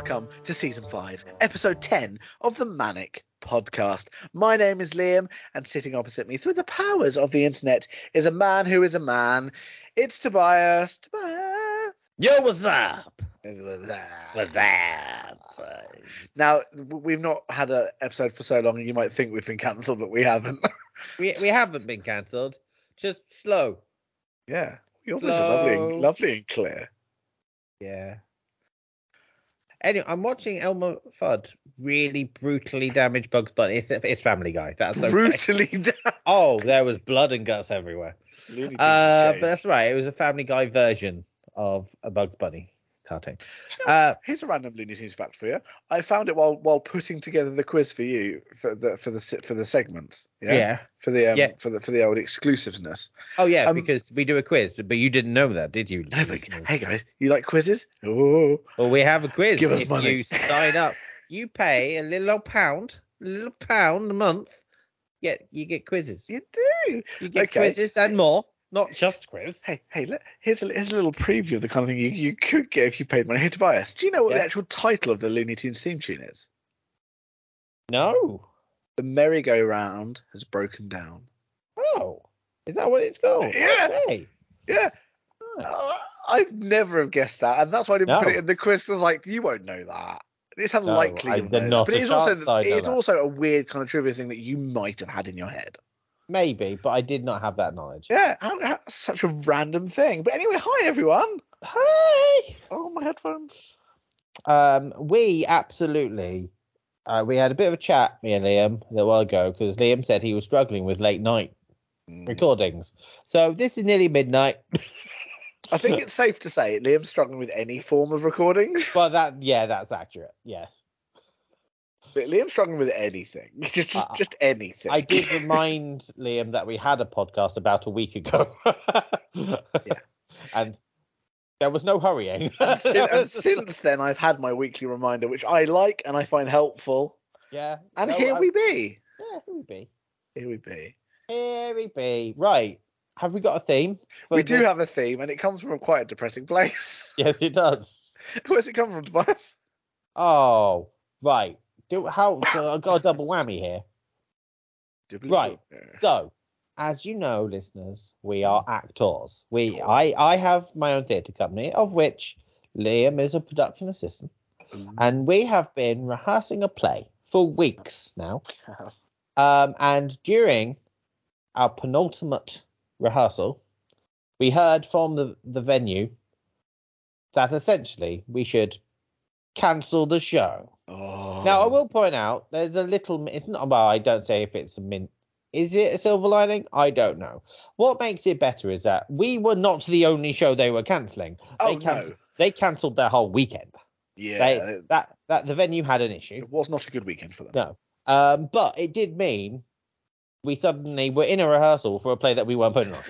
welcome to season five, episode 10 of the ManNic Podcast. My name is Liam, and sitting opposite me through the powers of the internet is a man who is a man. It's Tobias. Tobias. Yo, what's up? Now, What's up? Now, we've not had an episode for so long, and you might think we've been cancelled, but we haven't. We we haven't been cancelled. Just slow. yeah, your voice is lovely, lovely and clear. Yeah. Anyway, I'm watching Elmer Fudd really brutally damage Bugs Bunny. It's, it's Family Guy. That's okay. Brutally down. Oh, there was blood and guts everywhere. Uh, but that's right. It was a Family Guy version of a Bugs Bunny cartoon. Do you know, Uh, here's a random Looney Tunes fact for you. I found it while while putting together the quiz for you for the for the for the segments. Yeah. yeah. For the um, Yeah. for the for the old exclusiveness. Oh yeah, Um, because we do a quiz, but you didn't know that, did you? No, but, hey guys, you like quizzes? Oh, Well, we have a quiz. Give us money. you sign up, you pay a little old pound, a little pound a month. Yeah, you get quizzes. you do. You get Okay. quizzes and more, not just quiz. Hey, hey, let, here's a here's a little preview of the kind of thing you, you could get if you paid money. Hey Tobias, do you know what the actual title of the Looney Tunes theme tune is? No. The merry-go-round has broken down. Oh, is that what it's called? Yeah. Okay. Yeah. Uh, I'd never have guessed that, and that's why I didn't put it in the quiz. 'cause I was like, you won't know that. It's No, unlikely. I- there's not. But it's also chance I'd know it's also a weird kind of trivia thing that you might have had in your head. Maybe, but I did not have that knowledge. Yeah, how, how, such a random thing. But anyway, hi everyone. Hey. Oh, my headphones. Um, we absolutely. Uh, we had a bit of a chat, me and Liam, a little while ago, because Liam said he was struggling with late night Mm. recordings. So this is nearly midnight. I think it's safe to say Liam's struggling with any form of recordings. But that, yeah, that's accurate. Yes, Liam's struggling with anything, just just, Uh, just anything. I did remind Liam that we had a podcast about a week ago. and there was no hurrying. and, sin- and since then, I've had my weekly reminder, which I like and I find helpful. yeah, And so here I- we be. Yeah, here we be. Here we be. Here we be. Right. Have we got a theme? we do this? have a theme, and it comes from a quite a depressing place. Yes, it does. Where's it come from, Tobias? Oh, right. Do how? So I've got a double whammy here. Right. So, as you know, listeners, we are actors. We, I, I have my own theatre company, of which Liam is a production assistant, and we have been rehearsing a play for weeks now. Um, and during our penultimate rehearsal, we heard from the, the venue that essentially we should cancel the show. Oh. Now, I will point out there's a little. It's not. Well, I don't say if it's a mint. Is it a silver lining? I don't know. What makes it better is that we were not the only show they were cancelling. Oh, they cancelled, no. They cancelled their whole weekend. Yeah. They, that that the venue had an issue. it was not a good weekend for them. No. Um, but it did mean we suddenly were in a rehearsal for a play that we weren't putting on.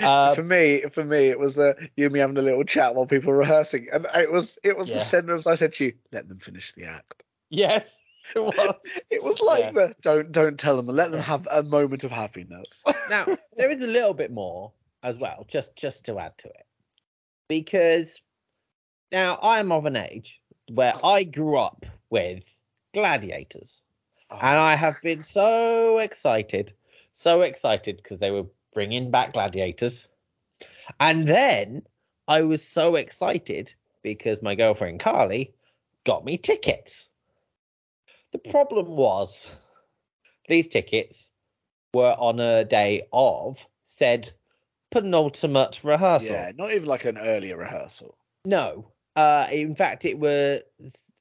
Um, for me, for me, it was uh, you and me having a little chat while people were rehearsing, and it was it was the Yeah. sentence I said to you: "Let them finish the act." yes, it was. It was like Yeah. the don't don't tell them, let them have a moment of happiness. now there is a little bit more as well, just just to add to it, because now I'm of an age where I grew up with gladiators, and I have been so excited, so excited because they were bringing back gladiators, and then I was so excited because my girlfriend Carly got me tickets. The problem was these tickets were on a day of said penultimate rehearsal. yeah, not even like an earlier rehearsal. No. Uh, in fact, it was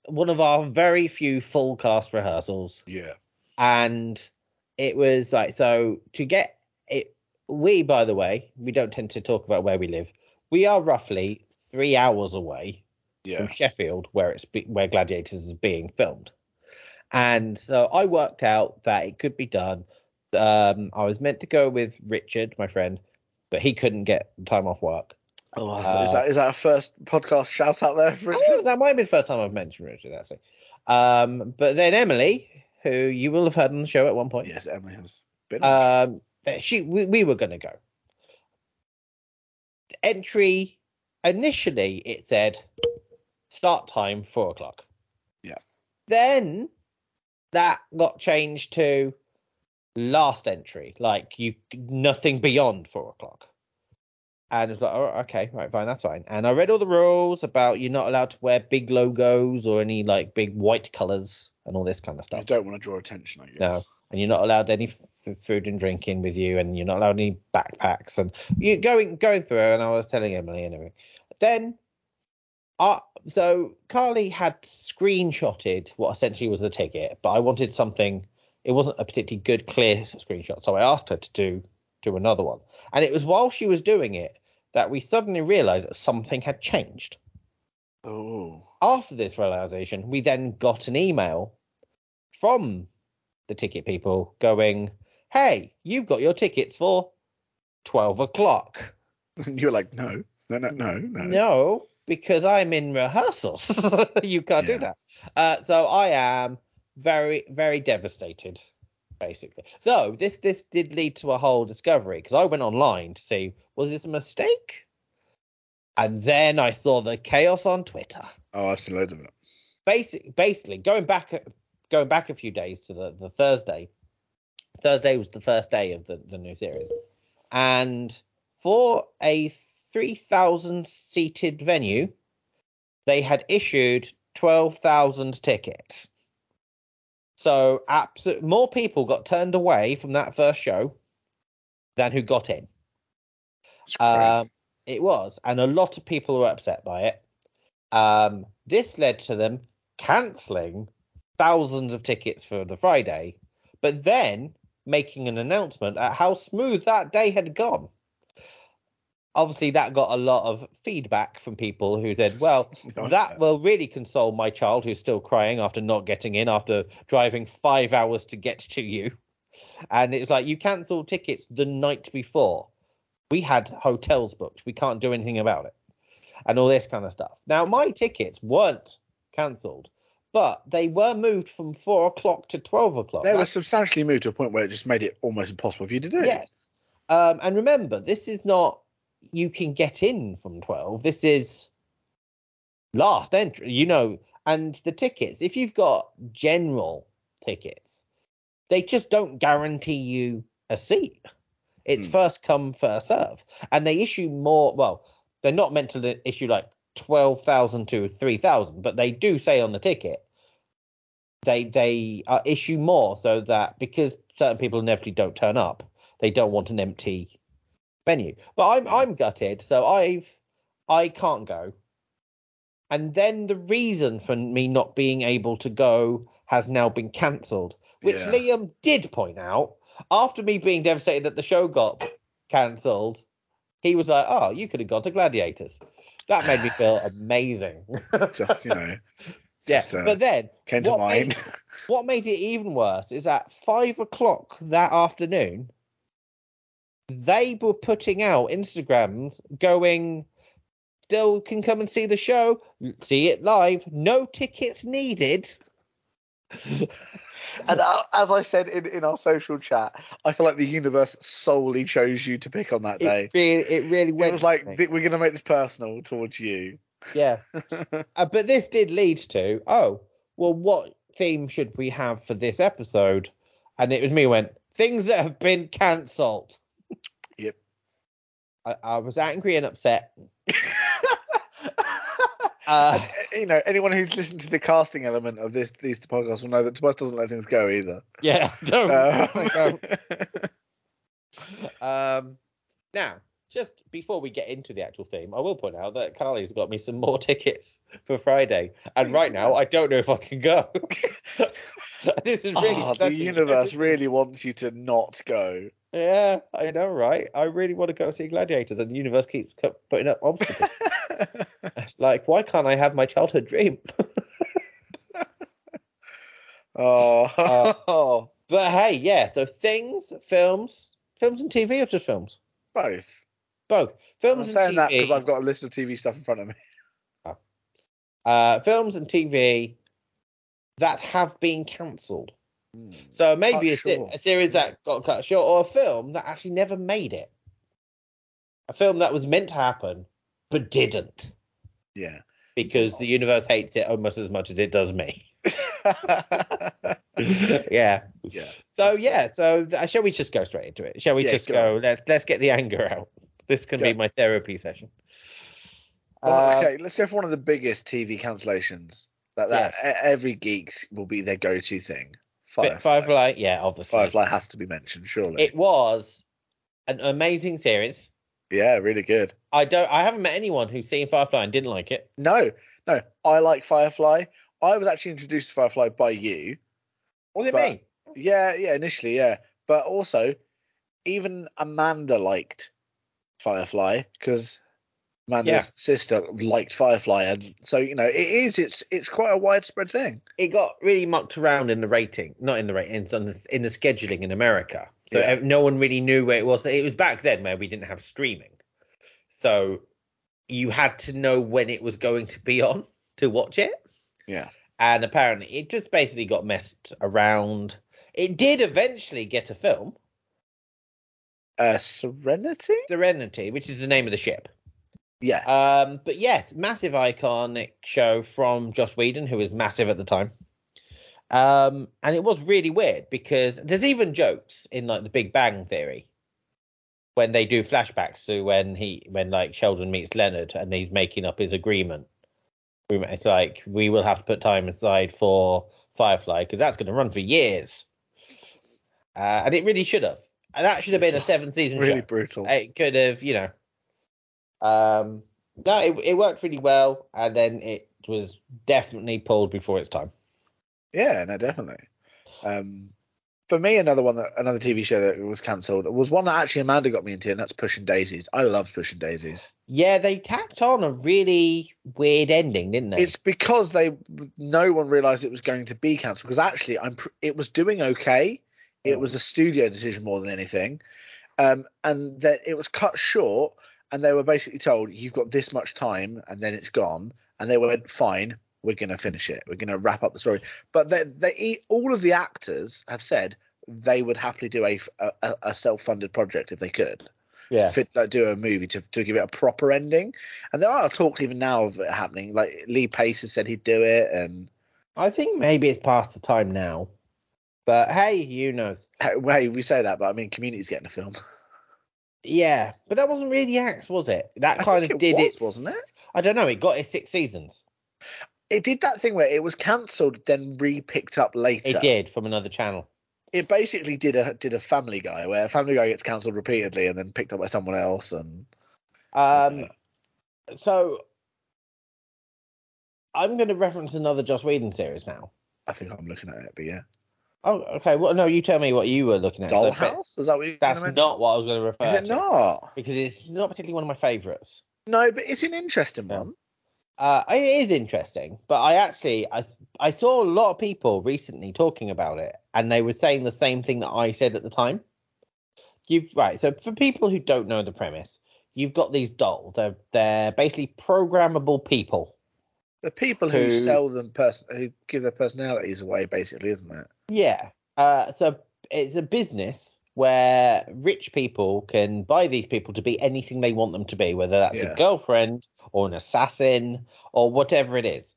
one of our very few full cast rehearsals, Yeah. and it was like so to get it. We, by the way, we don't tend to talk about where we live. We are roughly three hours away Yeah. from Sheffield, where it's be, where Gladiators is being filmed. And so I worked out that it could be done. Um, I was meant to go with Richard, my friend, but he couldn't get time off work. Oh, Uh, is that is that a first podcast shout out there for Oh, Richard? that might be the first time I've mentioned Richard, actually. Um, but then Emily, who you will have heard on the show at one point, Yes, Emily has been. on um, that she we, we were going to go. The entry initially it said start time four o'clock. Yeah. Then that got changed to last entry, like you nothing beyond four o'clock. And it's like, oh, okay, right, fine, that's fine. And I read all the rules about you're not allowed to wear big logos or any like big white colors and all this kind of stuff. You don't want to draw attention, I guess. No, and you're not allowed any f- food and drinking with you, and you're not allowed any backpacks. And you going going through, and I was telling Emily and everything. Then, uh, so Carly had screenshotted what essentially was the ticket, but I wanted something. It wasn't a particularly good, clear screenshot, so I asked her to do do another one. And it was while she was doing it that we suddenly realised that something had changed. Oh. After this realization, we then got an email from the ticket people going, Hey, you've got your tickets for 12 o'clock. And you're like, no, no, no, no, no. No, because I'm in rehearsals. you can't Yeah. do that. Uh, so I am very, very devastated, basically. Though this this did lead to a whole discovery because I went online to see was this a mistake, and then I saw the chaos on Twitter. Oh, I've seen loads of it. basic basically going back going back a few days to the, the Thursday. Thursday was the first day of the, the new series. And for a 3,000 seated venue, they had issued 12,000 tickets. So absolute, more people got turned away from that first show than who got in. Um, it was, and a lot of people were upset by it. Um, this led to them cancelling thousands of tickets for the Friday, but then making an announcement at how smooth that day had gone. Obviously, that got a lot of feedback from people who said, "Well, that will really console my child who's still crying after not getting in after driving five hours to get to you." And it's like you cancelled tickets the night before. We had hotels booked. We can't do anything about it, and all this kind of stuff. Now, my tickets weren't cancelled, but they were moved from four o'clock to twelve o'clock. They were substantially moved to a point where it just made it almost impossible for you to do. It. Yes. Um, and remember, this is not you can get in from 12. This is last entry, you know, and the tickets, if you've got general tickets, they just don't guarantee you a seat. It's Hmm. first come, first serve. And they issue more, well, they're not meant to issue like 12,000 to 3,000, but they do say on the ticket they they uh, issue more so that because certain people inevitably don't turn up, they don't want an empty venue. But I'm I'm gutted, so I've I can't go. And then the reason for me not being able to go has now been cancelled, which Yeah. Liam did point out after me being devastated that the show got cancelled. He was like, "Oh, you could have gone to Gladiators." That made me feel amazing. Just, you know, yeah, just, uh, but then came to what mind. made- what made it even worse is at five o'clock that afternoon, they were putting out Instagrams going, still can come and see the show, see it live, no tickets needed. And uh, as I said in, in our social chat, I feel like the universe solely chose you to pick on that day. It really, it really It was like, we're going to make this personal towards you. yeah. Uh, but this did lead to, oh, well, what theme should we have for this episode? And it was me who went, things that have been cancelled. I, I was angry and upset. Uh, uh, you know, anyone who's listened to the casting element of this these podcasts will know that Tobias doesn't let things go either. yeah, don't. Um, Um, now, just before we get into the actual theme, I will point out that Carly's got me some more tickets for Friday, and right now I don't know if I can go. this is really oh, the universe really wants you to not go. Yeah, I know, right? I really want to go see Gladiators, and the universe keeps putting up obstacles. it's like, why can't I have my childhood dream? oh, uh, but hey, yeah. So things, films, films and TV, or just films? both. Both films. I'm saying that because I've got a list of TV stuff in front of me. uh, films and TV that have been cancelled. Hmm. So maybe a, a series that got cut short, or a film that actually never made it. A film that was meant to happen but didn't Yeah. because the universe hates it almost as much as it does me. yeah. Yeah, So yeah. So th- shall we just go straight into it? Shall we Yeah, just go go? Let's let's get the anger out. This can be my therapy session. Well, Uh, okay, let's go for one of the biggest TV cancellations. That, that Yes. every geek will be their go-to thing. Firefly. Firefly. Firefly, yeah, obviously. Firefly has to be mentioned, surely. It was an amazing series. yeah, really good. I don't. I haven't met anyone who's seen Firefly and didn't like it. No, no, I like Firefly. I was actually introduced to Firefly by you. Was it me? Yeah, yeah, initially, yeah. But also, even Amanda liked Firefly because Amanda's Yeah. sister liked Firefly, and so you know it is. It's it's quite a widespread thing. It got really mucked around in the rating, not in the rating, in the, in the scheduling in America. So Yeah. no one really knew where it was. It was back then where we didn't have streaming, so you had to know when it was going to be on to watch it. Yeah. And apparently, it just basically got messed around. It did eventually get a film, Uh, Serenity. Serenity, which is the name of the ship. Yeah. Um, but yes, massive iconic show from Joss Whedon, who was massive at the time. Um, and it was really weird because there's even jokes in like the Big Bang Theory when they do flashbacks to when he when like Sheldon meets Leonard and he's making up his agreement. It's like we will have to put time aside for Firefly because that's going to run for years. Uh, and it really should have. And that should have been a seven season really show. brutal. It could have, you know. Um, no, it, it worked really well, and then it was definitely pulled before its time. Yeah, no, definitely. Um, for me, another one that another TV show that was cancelled was one that actually Amanda got me into, and that's Pushing Daisies. I loved Pushing Daisies. Yeah, they tacked on a really weird ending, didn't they? It's because they no one realised it was going to be cancelled. Because actually, I'm it was doing okay. It was a studio decision more than anything, um, and that it was cut short. And they were basically told, "You've got this much time, and then it's gone." And they went, "Fine, we're going to finish it. We're going to wrap up the story." But they, they all of the actors have said they would happily do a, a, a self-funded project if they could yeah. fit, like, do a movie to, to give it a proper ending. And there are talks even now of it happening. Like Lee Pace has said he'd do it, and I think maybe it's past the time now. But hey, who knows? hey, we say that, but I mean, Community's getting a film. Yeah, but that wasn't really Axe, was it? That I kind of it did was, it, wasn't it? I don't know. It got its six seasons. It did that thing where it was cancelled, then re-picked up later. It did from another channel. It basically did a did a Family Guy where Family Guy gets cancelled repeatedly and then picked up by someone else. And Um, so I'm going to reference another Joss Whedon series now. I think I'm looking at it, but yeah, Oh, okay. Well, no, you tell me what you were looking at. Dollhouse. Is that what you're That's not what I was going to refer? Is it to. not? Because it's not particularly one of my favourites. No, but it's an interesting Yeah. one. Uh, it is interesting, but I actually I, I saw a lot of people recently talking about it, and they were saying the same thing that I said at the time. You right? So for people who don't know the premise, you've got these dolls. They're they're basically programmable people. The people who, Who- sell them person who give their personalities away, basically, isn't it? Yeah. Uh, so it's a business where rich people can buy these people to be anything they want them to be, whether that's Yeah. a girlfriend or an assassin or whatever it is.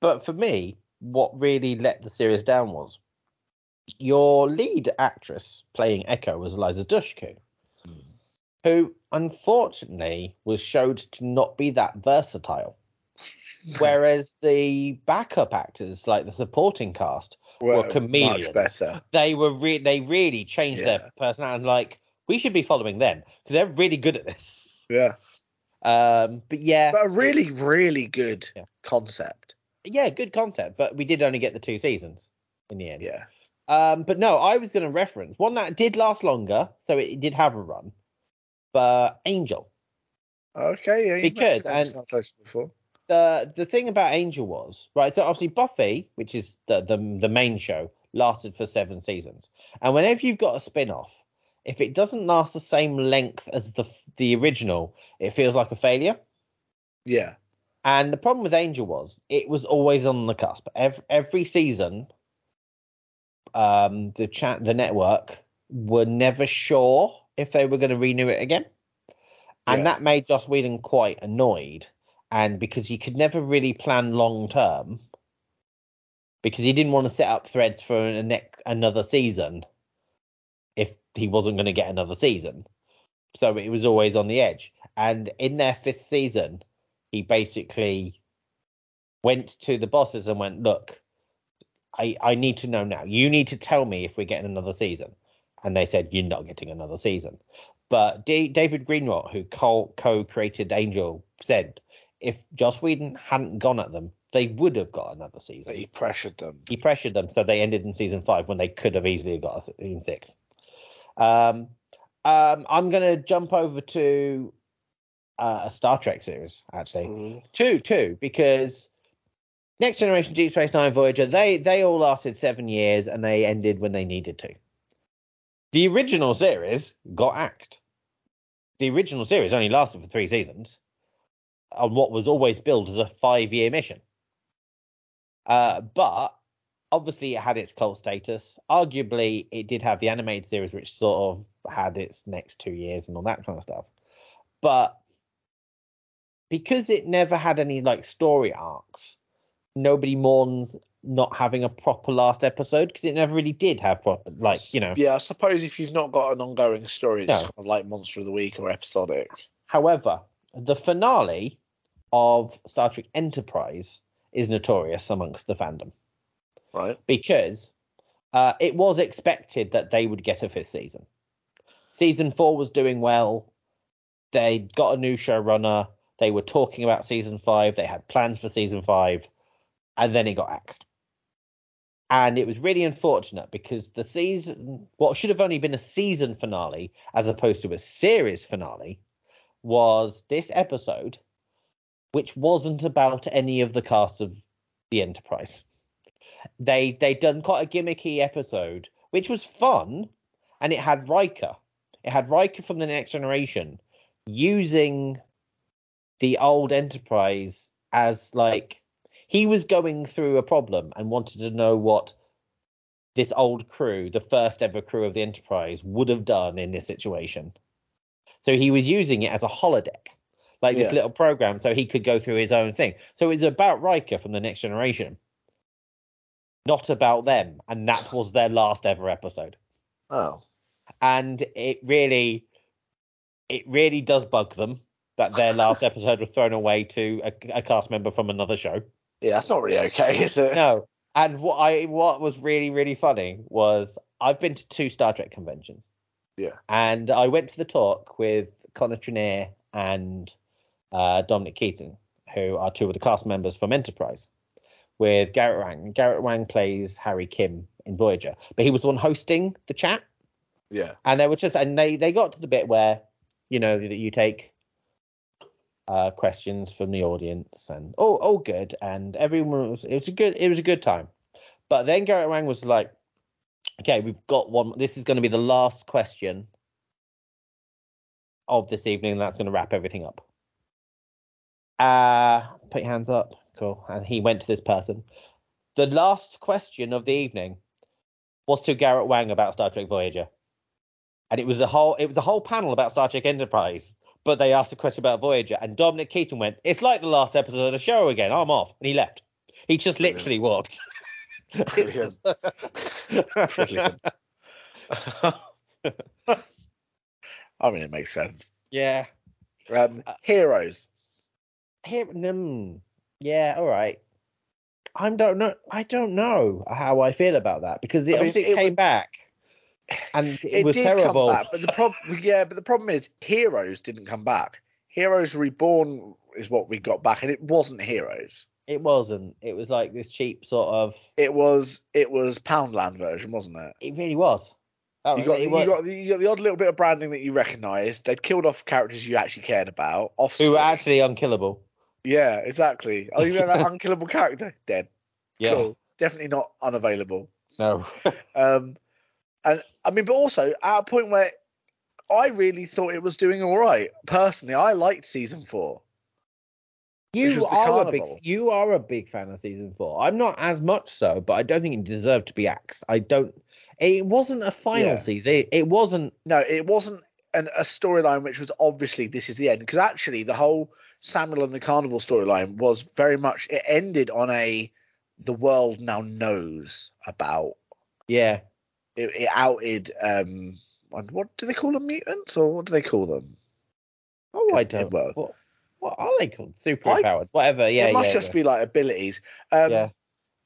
But for me, what really let the series down was your lead actress playing Echo was Eliza Dushku, who unfortunately was showed to not be that versatile. Whereas the backup actors, like the supporting cast, were chameleons. Much better. they were re- they really changed Yeah. their personality. Like we should be following them because they're really good at this. Yeah. Um, but yeah, But a really, really good Yeah. concept. yeah, good concept. But we did only get the two seasons in the end. Yeah. Um, but no, I was going to reference one that did last longer, so it did have a run. But Angel, Okay. Yeah. Because- and- before. The the thing about Angel was right. So obviously Buffy, which is the the the main show, lasted for seven seasons. And whenever you've got a spin off, if it doesn't last the same length as the the original, it feels like a failure. Yeah. And the problem with Angel was it was always on the cusp. Every every season, um, the chat the network were never sure if they were going to renew it again, and Yeah. that made Joss Whedon quite annoyed. And because he could never really plan long term, because he didn't want to set up threads for a another season if he wasn't going to get another season. So it was always on the edge. And in their fifth season, he basically went to the bosses and went, "Look, I I need to know now. You need to tell me if we're getting another season." And they said, "You're not getting another season." But D- David Greenwalt, who co- co-created Angel, said if Joss Whedon hadn't gone at them, they would have got another season. He pressured them. He pressured them, so they ended in season five when they could have easily got a season six. Um, um, I'm gonna jump over to uh, a Star Trek series actually. Mhm. Two, two, because Next Generation, Deep Space Nine, Voyager, they they all lasted seven years and they ended when they needed to. The original series got axed. The original series only lasted for three seasons on what was always billed as a five year mission. Uh, but obviously it had its cult status. Arguably, it did have the animated series, which sort of had its next two years and all that kind of stuff. But because it never had any like story arcs, nobody mourns not having a proper last episode because it never really did have pro- like you know. Yeah, I suppose if you've not got an ongoing story, it's No. kind of like Monster of the Week or episodic. However, the finale of Star Trek Enterprise is notorious amongst the fandom Right. because uh, it was expected that they would get a fifth season. Season four was doing well. They got a new showrunner. They were talking about season five. They had plans for season five, and then it got axed. And it was really unfortunate because the season, what should have only been a season finale as opposed to a series finale, was this episode, which wasn't about any of the cast of the Enterprise. They they done quite a gimmicky episode, which was fun, and it had Riker. It had Riker from the Next Generation using the old Enterprise as like he was going through a problem and wanted to know what this old crew, the first ever crew of the Enterprise, would have done in this situation. So he was using it as a holodeck, like this little program, so he could go through his own thing. So it was about Riker from the Next Generation, not about them, and that was their last ever episode. Oh. And it really, it really does bug them that their last episode was thrown away to a, a cast member from another show. Yeah, that's not really okay, is it? No. And what I what was really really funny was I've been to two Star Trek conventions. Yeah. And I went to the talk with Connor Trinneer and uh, Dominic Keating, who are two of the cast members from Enterprise, with Garrett Wang. Garrett Wang plays Harry Kim in Voyager, but he was the one hosting the chat Yeah. and they were just and they they got to the bit where you know that you take uh questions from the audience and oh oh good and everyone was it was a good it was a good time but then Garrett Wang was like okay we've got one this is going to be the last question of this evening and that's going to wrap everything up uh put your hands up cool and he went to this person the last question of the evening was to Garrett Wang about Star Trek Voyager and it was a whole it was a whole panel about Star Trek Enterprise. But they asked a question about Voyager, and Dominic Keating went, "It's like the last episode of the show again. I'm off," and he left. He just literally walked. Brilliant. Brilliant. I mean, it makes sense. yeah. Um, Uh, heroes. Here, mm, yeah. All right. I don't know. I don't know how I feel about that because it I mean, obviously it came was- back, and it, It, was terrible. back, but the problem, yeah, but the problem is Heroes didn't come back. Heroes Reborn is what we got back, and it wasn't Heroes. It wasn't. It was like this cheap sort of. It was it was Poundland version, wasn't it? It really was. That You was- got, you was- got the, you got the odd little bit of branding that you recognised. They'd killed off characters you actually cared about. Off who were actually unkillable. yeah, exactly. Oh, you know that unkillable character dead. Yeah. Cool. Definitely not unavailable. No. Um, and I mean, but also at a point where I really thought it was doing all right. Personally, I liked season four. You are a big you are a big fan of season four. I'm not as much so, but I don't think it deserved to be axed. I don't. It wasn't a final Yeah. season. It, it wasn't. No, it wasn't. an, a storyline which was obviously this is the end because actually the whole Samuel and the Carnival storyline was very much it ended on a the world now knows about Yeah. it, it outed um what do they call them mutants or what do they call them? Oh, I don't. was. What, are they called? Super I- Whatever. Yeah. it must yeah, just yeah. be like abilities. Um, Yeah.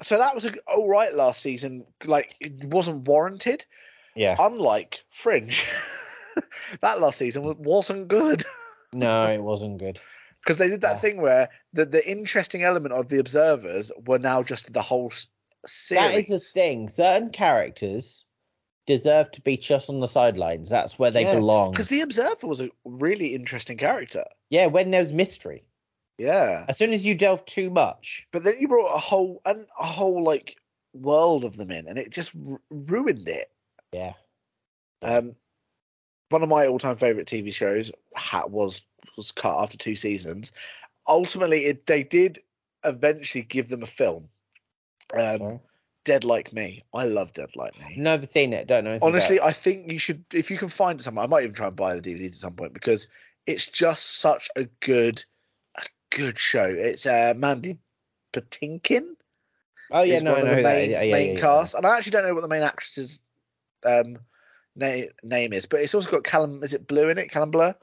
So that was a, all right last season. Like it wasn't warranted. Yeah. Unlike Fringe, that last season wasn't good No, it wasn't good. because they did that Yeah. thing where the the interesting element of the observers were now just the whole s- That is the thing. Certain characters deserve to be just on the sidelines. That's where they Yeah, belong. Because the observer was a really interesting character. Yeah, when there's mystery. Yeah. As soon as you delve too much. But then you brought a whole and a whole like world of them in, and it just r- ruined it. Yeah. Um, one of my all-time favorite TV shows was was cut after two seasons. Ultimately, it, they did eventually give them a film. Um. Dead Like Me. I love Dead Like Me. Never seen it. Don't know. Honestly, I think you should if you can find it somewhere. I might even try and buy the DVD at some point because it's just such a good, a good show. It's uh, Mandy Patinkin. Oh yeah, no, know the main. Yeah, yeah, main yeah, cast, and I actually don't know what the main actress's um name name is, but it's also got Callum. Is it Blue in it? Callum Blue?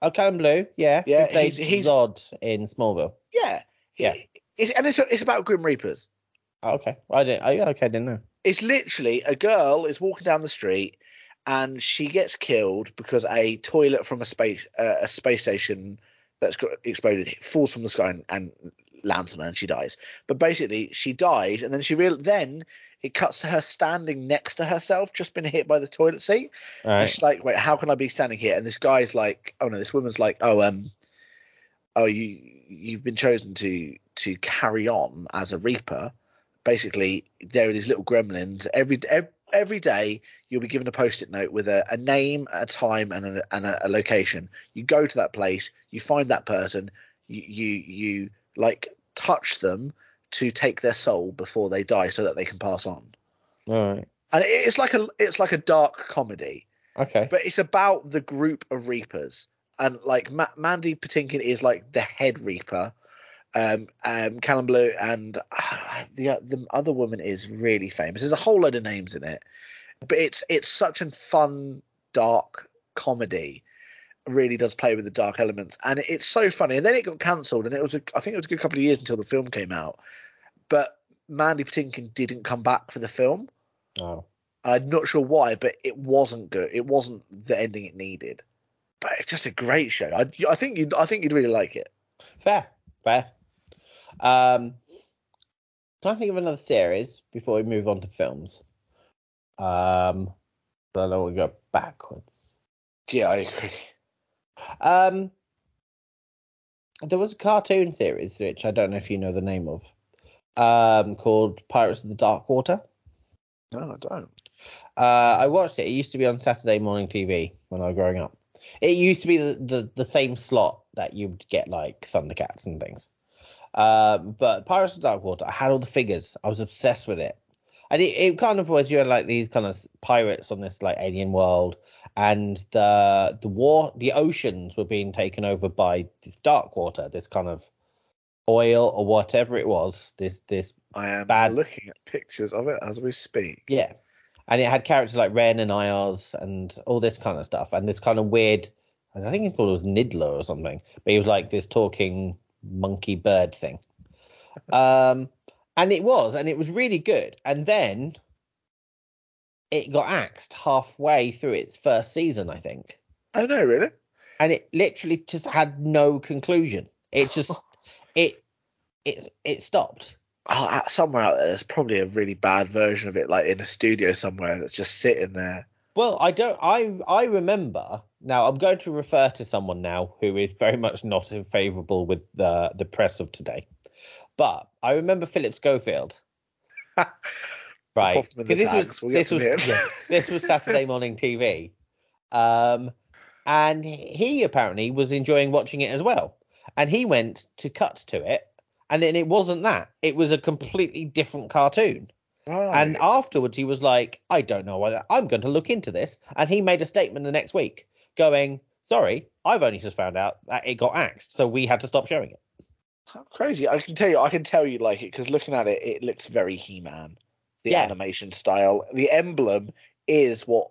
Oh, Callum Blue. Yeah. Yeah, played he's- he's- Zod in Smallville. Yeah, Yeah. It's, and it's it's about Grim Reapers. Oh, okay. I didn't. Yeah, okay, I didn't know. It's literally a girl is walking down the street and she gets killed because a toilet from a space uh, a space station that's got exploded falls from the sky and, and lands on her and she dies. But basically, she dies and then she real then it cuts to her standing next to herself, just been hit by the toilet seat. All And she's like, wait, how can I be standing here? And this guy's like, oh no, this woman's like, oh um, oh you you've been chosen to to carry on as a reaper. Basically, there are these little gremlins. Every every, every day you'll be given a post-it note with a, a name, a time, and a, and a, a location. You go to that place, you find that person, you you you like touch them to take their soul before they die, so that they can pass on. All right. And it's like a it's like a dark comedy Okay. but it's about the group of reapers and like Ma- mandy patinkin is like the head reaper um um callum blue and uh, the the other woman is really famous there's a whole load of names in it but it's it's such a fun dark comedy It really does play with the dark elements and it's so funny and then it got cancelled and it was a, i think it was a good couple of years until the film came out but mandy patinkin didn't come back for the film Oh. I'm not sure why, but it wasn't good. It wasn't the ending it needed. But it's just a great show. I, I think you, I think you'd really like it. Fair. Fair. Um. Can I think of another series before we move on to films? Um. I don't know. We go backwards. Yeah, I agree. Um, there was a cartoon series which I don't know if you know the name of, um, called Pirates of the Dark Water. No, I don't. Uh, I watched it. It used to be on Saturday morning TV when I was growing up. It used to be the, the, the same slot that you'd get like Thundercats and things. Um, but Pirates of the Dark Water, I had all the figures. I was obsessed with it. And it, it kind of was you had like these kind of pirates on this like alien world, and the the war the oceans were being taken over by this dark water, this kind of oil or whatever it was. This this I am Bad. looking at pictures of it as we speak. Yeah. And it had characters like Ren and Ioz and all this kind of stuff. And this kind of weird, I think he called it Niddler or something. But he was like this talking monkey bird thing. Um, and it was, and it was really good. And then it got axed halfway through its first season, I think. Oh no, really? And it literally just had no conclusion. It just, it, it, it stopped. Oh, somewhere out there, there's probably a really bad version of it, like in a studio somewhere that's just sitting there. Well, I don't. I I remember now. I'm going to refer to someone now who is very much not in favourable with the the press of today. But I remember Philip Schofield. right. Pop them in the 'Cause this was we'll this was yeah, this was Saturday morning TV. Um, and he apparently was enjoying watching it as well. And he went to cut to it, and then it wasn't that. It was a completely different cartoon. Right. And afterwards, he was like, I don't know whether I'm going to look into this. And he made a statement the next week going, sorry, I've only just found out that it got axed, so we had to stop showing it. How crazy! I can tell you, I can tell you like it because looking at it, it looks very He-Man. The Yeah. animation style, the emblem is what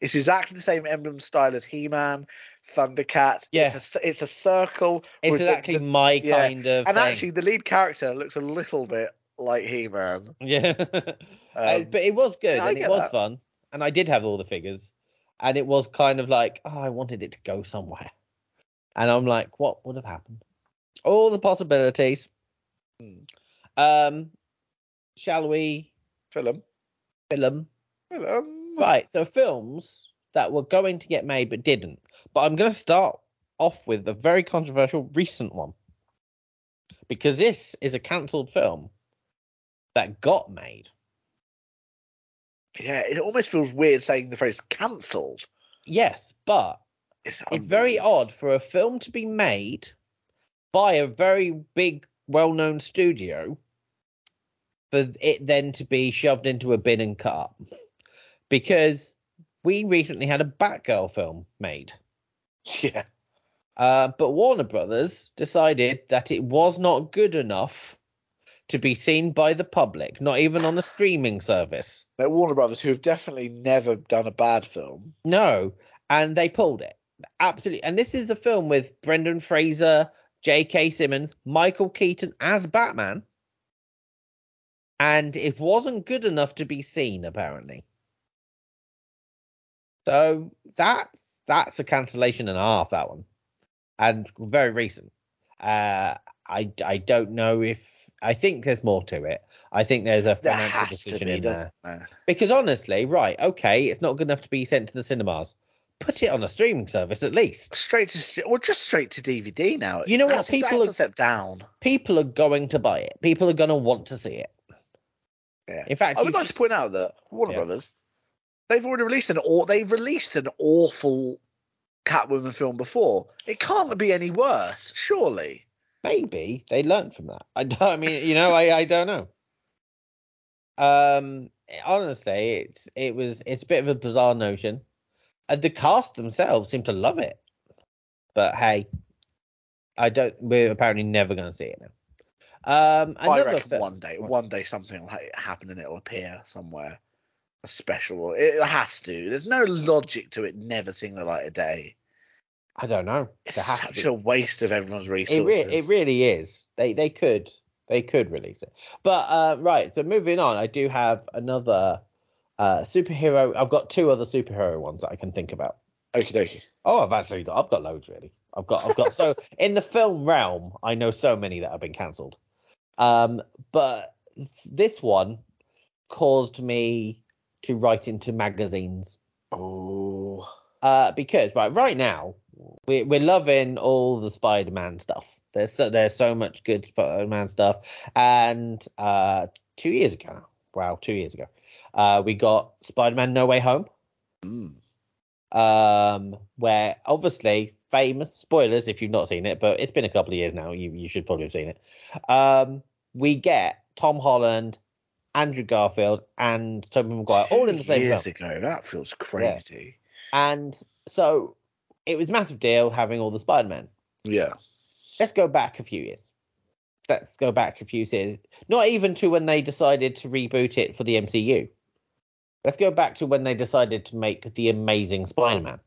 it's exactly the same emblem style as He-Man, Thundercat. Yeah. it's a, it's a circle. It's exactly the- my yeah. kind of and thing. actually, the lead character looks a little bit like He-Man. yeah. Uh, Um, but it was good yeah, and it was that. fun. And I did have all the figures. And it was kind of like, oh, I wanted it to go somewhere. And I'm like, what would have happened? All the possibilities. Hmm. Um, shall we film. film? Film. Right. So films that were going to get made but didn't. But I'm going to start off with a very controversial recent one because this is a cancelled film that got made. Yeah, it almost feels weird saying the phrase cancelled. Yes, but It's, it's very odd for a film to be made by a very big, well-known studio for it then to be shoved into a bin and cut up. Because we recently had a Batgirl film made. Yeah. Uh, but Warner Brothers decided that it was not good enough to be seen by the public, not even on a streaming service. Now, Warner Brothers, who have definitely never done a bad film. No, and they pulled it. Absolutely. And this is a film with Brendan Fraser, J.K. Simmons, Michael Keaton as Batman. And it wasn't good enough to be seen, apparently. So that's that's a cancellation and a half, that one. And very recent. Uh I I don't know if I think there's more to it. I think there's a There financial decision be, in there. Because honestly, right, okay, it's not good enough to be sent to the cinemas. Put it on a streaming service at least. Straight to, or just straight to DVD now. You know what, people that's are- step down. People are going to buy it. People are going to want to see it. Yeah. In fact, I would like to point out that Warner Yeah. Brothers, they've already released an or they've released an awful Catwoman film before. It can't be any worse, surely. Maybe they learned from that. I don't. I mean, you know, I I don't know. Um, honestly, it's it was it's a bit of a bizarre notion. And the cast themselves seem to love it, but hey, I don't. We're apparently never going to see it now. Um, I reckon film- one day, one day something will ha- happen and it'll appear somewhere. A special. It has to. There's no logic to it never seeing the light of day. I don't know. It's There has to such a waste of everyone's It, resources. re- it really is. They they could they could release it. But uh, right, so moving on, I do have another uh, superhero. I've got two other superhero ones that I can think about. Okie dokie. Oh, I've actually got I've got loads really. I've got I've got so in the film realm, I know so many that have been cancelled. Um, but this one caused me to write into magazines Oh. uh, because right right now we're we're loving all the Spider-Man stuff. There's so, there's so much good Spider-Man stuff, and uh, two years ago, wow, two years ago, uh, we got Spider-Man No Way Home, Mm. um, where obviously famous spoilers if you've not seen it, but it's been a couple of years now. You you should probably have seen it. Um, we get Tom Holland, Andrew Garfield, and Tobey Maguire all in the same film. years ago. That feels crazy. And so it was a massive deal having all the Spider-Man. Yeah. Let's go back a few years. Let's go back a few years. Not even to when they decided to reboot it for the MCU. Let's go back to when they decided to make the Amazing Spider-Man.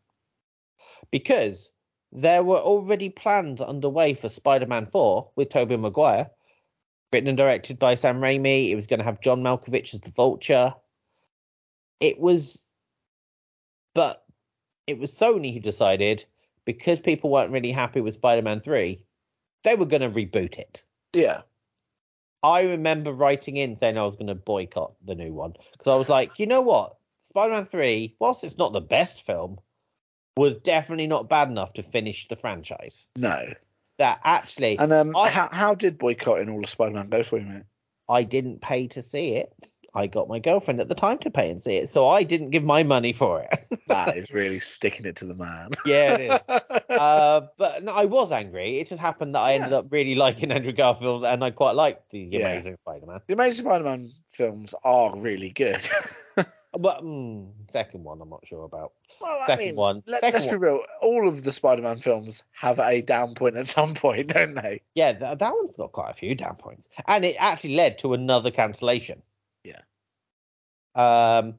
Because there were already plans underway for Spider-Man 4 with Tobey Maguire, written and directed by Sam Raimi. It was going to have John Malkovich as the Vulture. It was, but it was Sony who decided because people weren't really happy with Spider-Man 3, they were going to reboot it. Yeah. I remember writing in saying I was going to boycott the new one because I was like, you know what, Spider-Man 3, whilst it's not the best film, was definitely not bad enough to finish the franchise. No. That actually, And um, I- how, how did boycotting all of Spider-Man go for you, mate? I didn't pay to see it. I got my girlfriend at the time to pay and see it, so I didn't give my money for it. That is really sticking it to the man. yeah, it is. uh, but no, I was angry. It just happened that I ended up really liking Andrew Garfield, and I quite liked the Yeah. Amazing Spider-Man. the Amazing Spider-Man films are really good. But mm, second one, I'm not sure about. Well, I Second mean, one. Let, us be real. All of the Spider-Man films have a down point at some point, don't they? Yeah, th- that one's got quite a few down points, and it actually led to another cancellation. Yeah. Um,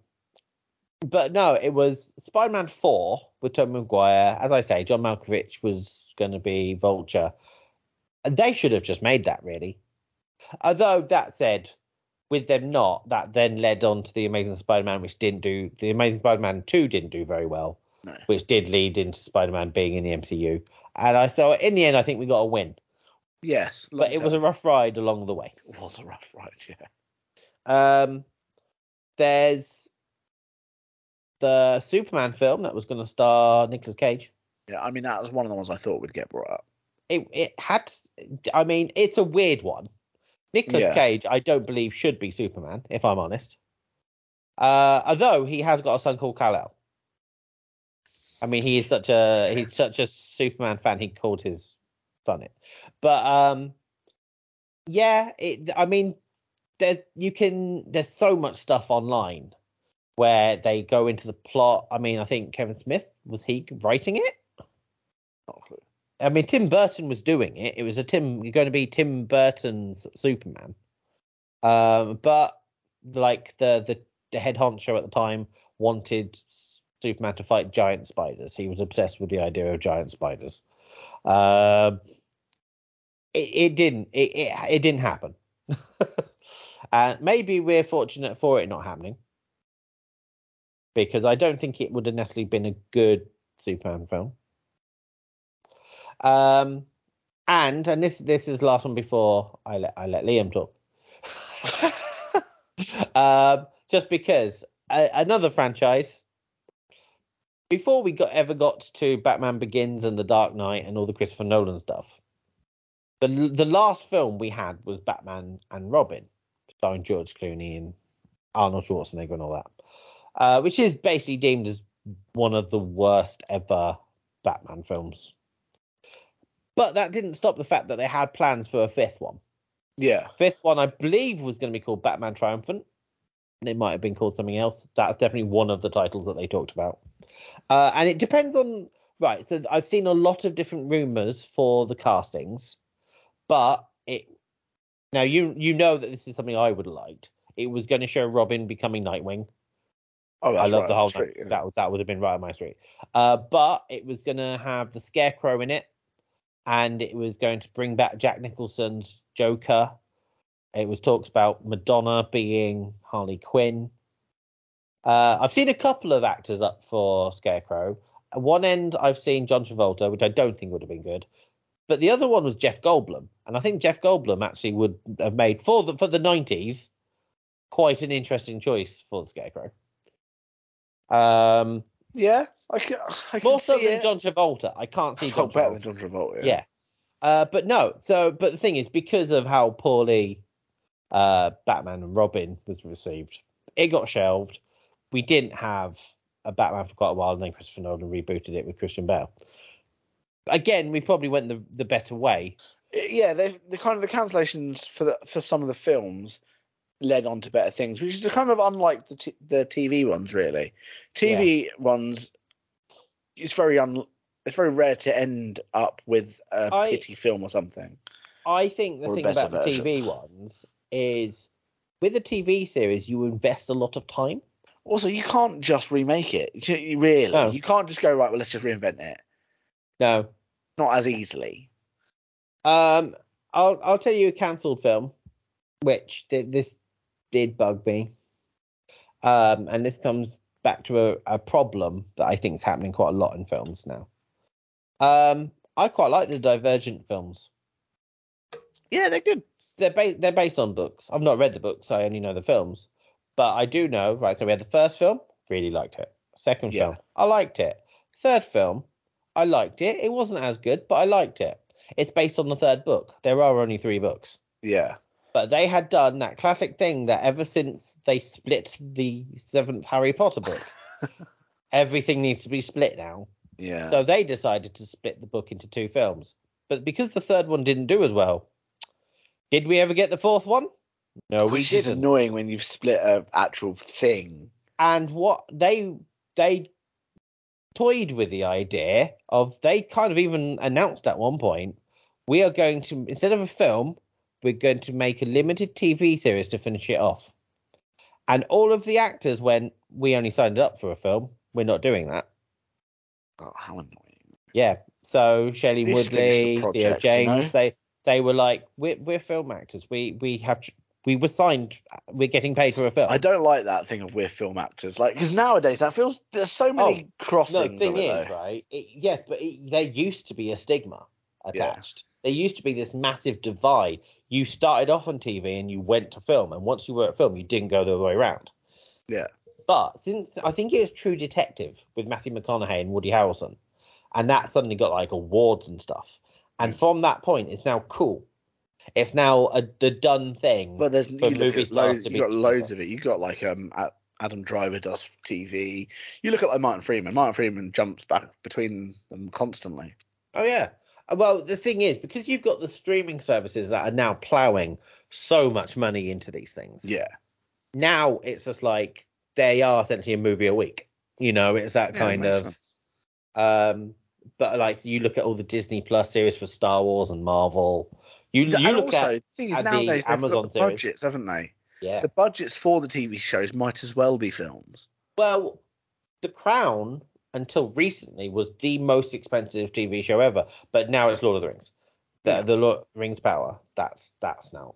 but no, it was Spider-Man Four with Tobey Maguire. As I say, John Malkovich was going to be Vulture. And they should have just made that really. Although that said, with them not, that then led on to the Amazing Spider-Man, which didn't do. The Amazing Spider-Man Two didn't do very well, No. which did lead into Spider-Man being in the MCU. And I so in the end, I think we got a win Yes, but it was a rough ride along the way. it was a rough ride. Yeah. Um, there's the Superman film that was going to star Nicolas Cage. Yeah, I mean that was one of the ones I thought would get brought up. It it had, I mean, it's a weird one. Nicolas Yeah. Cage, I don't believe should be Superman, if I'm honest. Uh, although he has got a son called Kal El. I mean, he is such a he's such a Superman fan. He called his son it, but um, yeah, it. I mean, there's you can there's so much stuff online where they go into the plot. I mean, I think Kevin Smith was he writing it. I mean, Tim Burton was doing it. It was a Tim going to be Tim Burton's Superman. Um, but like the the the head honcho at the time wanted Superman to fight giant spiders. He was obsessed with the idea of giant spiders. Um, it, it didn't. It, it it didn't happen. and maybe we're fortunate for it not happening because I don't think it would have necessarily been a good Superman film. Um, and and this this is the last one before I let I let Liam talk. um, just because uh, another franchise. Before we got ever got to Batman Begins and The Dark Knight and all the Christopher Nolan stuff, the the last film we had was Batman and Robin, starring George Clooney and Arnold Schwarzenegger and all that, uh, which is basically deemed as one of the worst ever Batman films. But that didn't stop the fact that they had plans for a fifth one. Yeah. Fifth one, I believe, was going to be called Batman Triumphant. And it might have been called something else. That's definitely one of the titles that they talked about. Uh, and it depends on. Right, so I've seen a lot of different rumors for the castings, but it. Now you you know that this is something I would have liked. It was going to show Robin becoming Nightwing. Oh, I love right the whole street, yeah. that that would have been right on my street. Uh, but it was gonna have the Scarecrow in it, and it was going to bring back Jack Nicholson's Joker. It was talks about Madonna being Harley Quinn. Uh, I've seen a couple of actors up for Scarecrow. At one end, I've seen John Travolta, which I don't think would have been good. But the other one was Jeff Goldblum, and I think Jeff Goldblum actually would have made for the for the 90s quite an interesting choice for the Scarecrow. Um, Yeah, I can. I can more so see than it. John Travolta. I can't see Oh, John better Travolta. than John Travolta. Yeah. Uh, but no. So, but the thing is, because of how poorly uh, Batman and Robin was received, it got shelved. We didn't have a Batman for quite a while, and then Christopher Nolan rebooted it with Christian Bale. Again, we probably went the the better way. Uh, yeah, they the kind of the cancellations for the for some of the films led on to better things, which is kind of unlike the t- the TV ones. Really, TV ones, it's very un it's very rare to end up with a I- pity film or something. I think the thing about the. TV ones is with a TV series, you invest a lot of time. Also, you can't just remake it. Really, you can't just go right. Well, let's just reinvent it. No, Not as easily. Um, I'll I'll tell you a cancelled film, which did, this did bug me. Um, and this comes back to a, a problem that I think is happening quite a lot in films now. Um, I quite like the Divergent films. Yeah, they're good. They're ba- they're based on books. I've not read the books. I only know the films, but I do know. Right, so we had the first film, really liked it. Second Yeah. film, I liked it. Third film, I liked it. It wasn't as good, but I liked it. It's based on the third book. There are only three books. Yeah. But they had done that classic thing that ever since they split the seventh Harry Potter book, everything needs to be split now. Yeah. So they decided to split the book into two films. But because the third one didn't do as well, did we ever get the fourth one? No, we Which is didn't. annoying when you've split a actual thing And what they they toyed with the idea of they kind of even announced at one point we are going to instead of a film we're going to make a limited TV series to finish it off. And all of the actors went, we only signed up for a film. We're not doing that. Oh, how annoying. Yeah. So Shailene Woodley, the Theo project, you James, know? they they were like, we're we're film actors. We we have we were signed. We're getting paid for a film. I don't like that thing of we're film actors, like because nowadays that feels there's so many Oh, crossings. No, thing is, though. right? It, yeah, but it, there used to be a stigma Yeah. attached. There used to be this massive divide. You started off on TV and you went to film, and once you were at film, you didn't go the other way around. Yeah. But since I think it was True Detective with Matthew McConaughey and Woody Harrelson, and that suddenly got like awards and stuff. And mm. from that point, it's now cool. It's now a, the done thing. But there's for movie stars loads, you got loads of it. You've got like um Adam Driver does TV. You look at like Martin Freeman. Martin Freeman jumps back between them constantly. Oh yeah. Uh, Well, the thing is, because you've got the streaming services that are now plowing so much money into these things. Yeah. Now it's just like they are essentially a movie a week. You know, it's that Yeah, kind of. sense. Um, but like you look at all the Disney Plus series for Star Wars and Marvel. You you and look also, at the thing is at the they've Amazon got the series. budgets, haven't they? yeah. The budgets for the TV shows might as well be films. Well, The Crown until recently was the most expensive TV show ever, but now it's Lord of the Rings. The Yeah. the Lord Rings Power. That's that's now.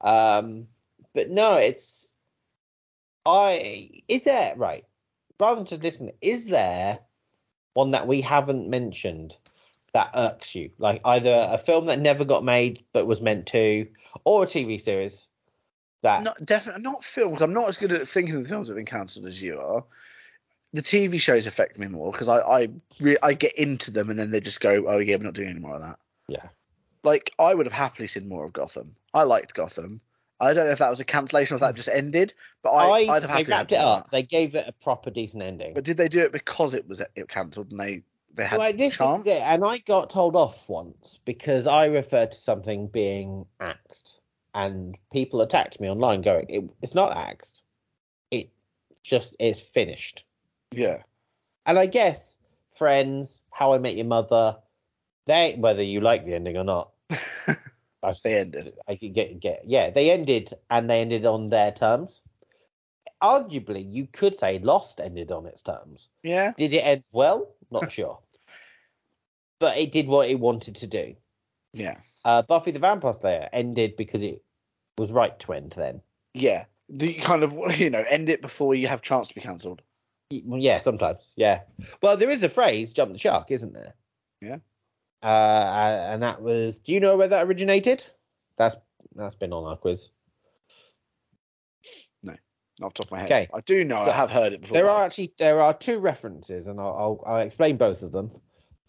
Um, but no, it's I is there right? Rather than just listen, is there one that we haven't mentioned that irks you? Like either a film that never got made but was meant to, or a TV series that Not definitely not films. I'm not as good at thinking of the films that have been cancelled as you are. The TV shows affect me more because I I, re- I get into them and then they just go, oh yeah, we're not doing any more of that. Yeah. Like I would have happily seen more of Gotham. I liked Gotham. I don't know if that was a cancellation or if that just ended, but I, I, I'd have they wrapped it up. that. They gave it a proper decent ending. But did they do it because it was it cancelled and they they had Right, this chance? is it, and I got told off once because I referred to something being axed, and people attacked me online, going, it, "It's not axed. It just is finished." Yeah. And I guess Friends, How I Met Your Mother, they whether you like the ending or not, I, They ended. I could get get yeah, they ended and they ended on their terms. Arguably, you could say Lost ended on its terms. Yeah. Did it end well? Not sure. But it did what it wanted to do. Yeah. Uh, Buffy the Vampire Slayer ended because it was right to end then. Yeah. The kind of you know end it before you have chance to be cancelled. Yeah, sometimes. Yeah. Well, there is a phrase, jump the shark, isn't there? Yeah. Uh, and that was, do you know where that originated? That's that's been on our quiz. No, not off the top of my head. Okay. I do know. So, I have heard it before. There are actually there are two references, and I'll I'll, I'll explain both of them.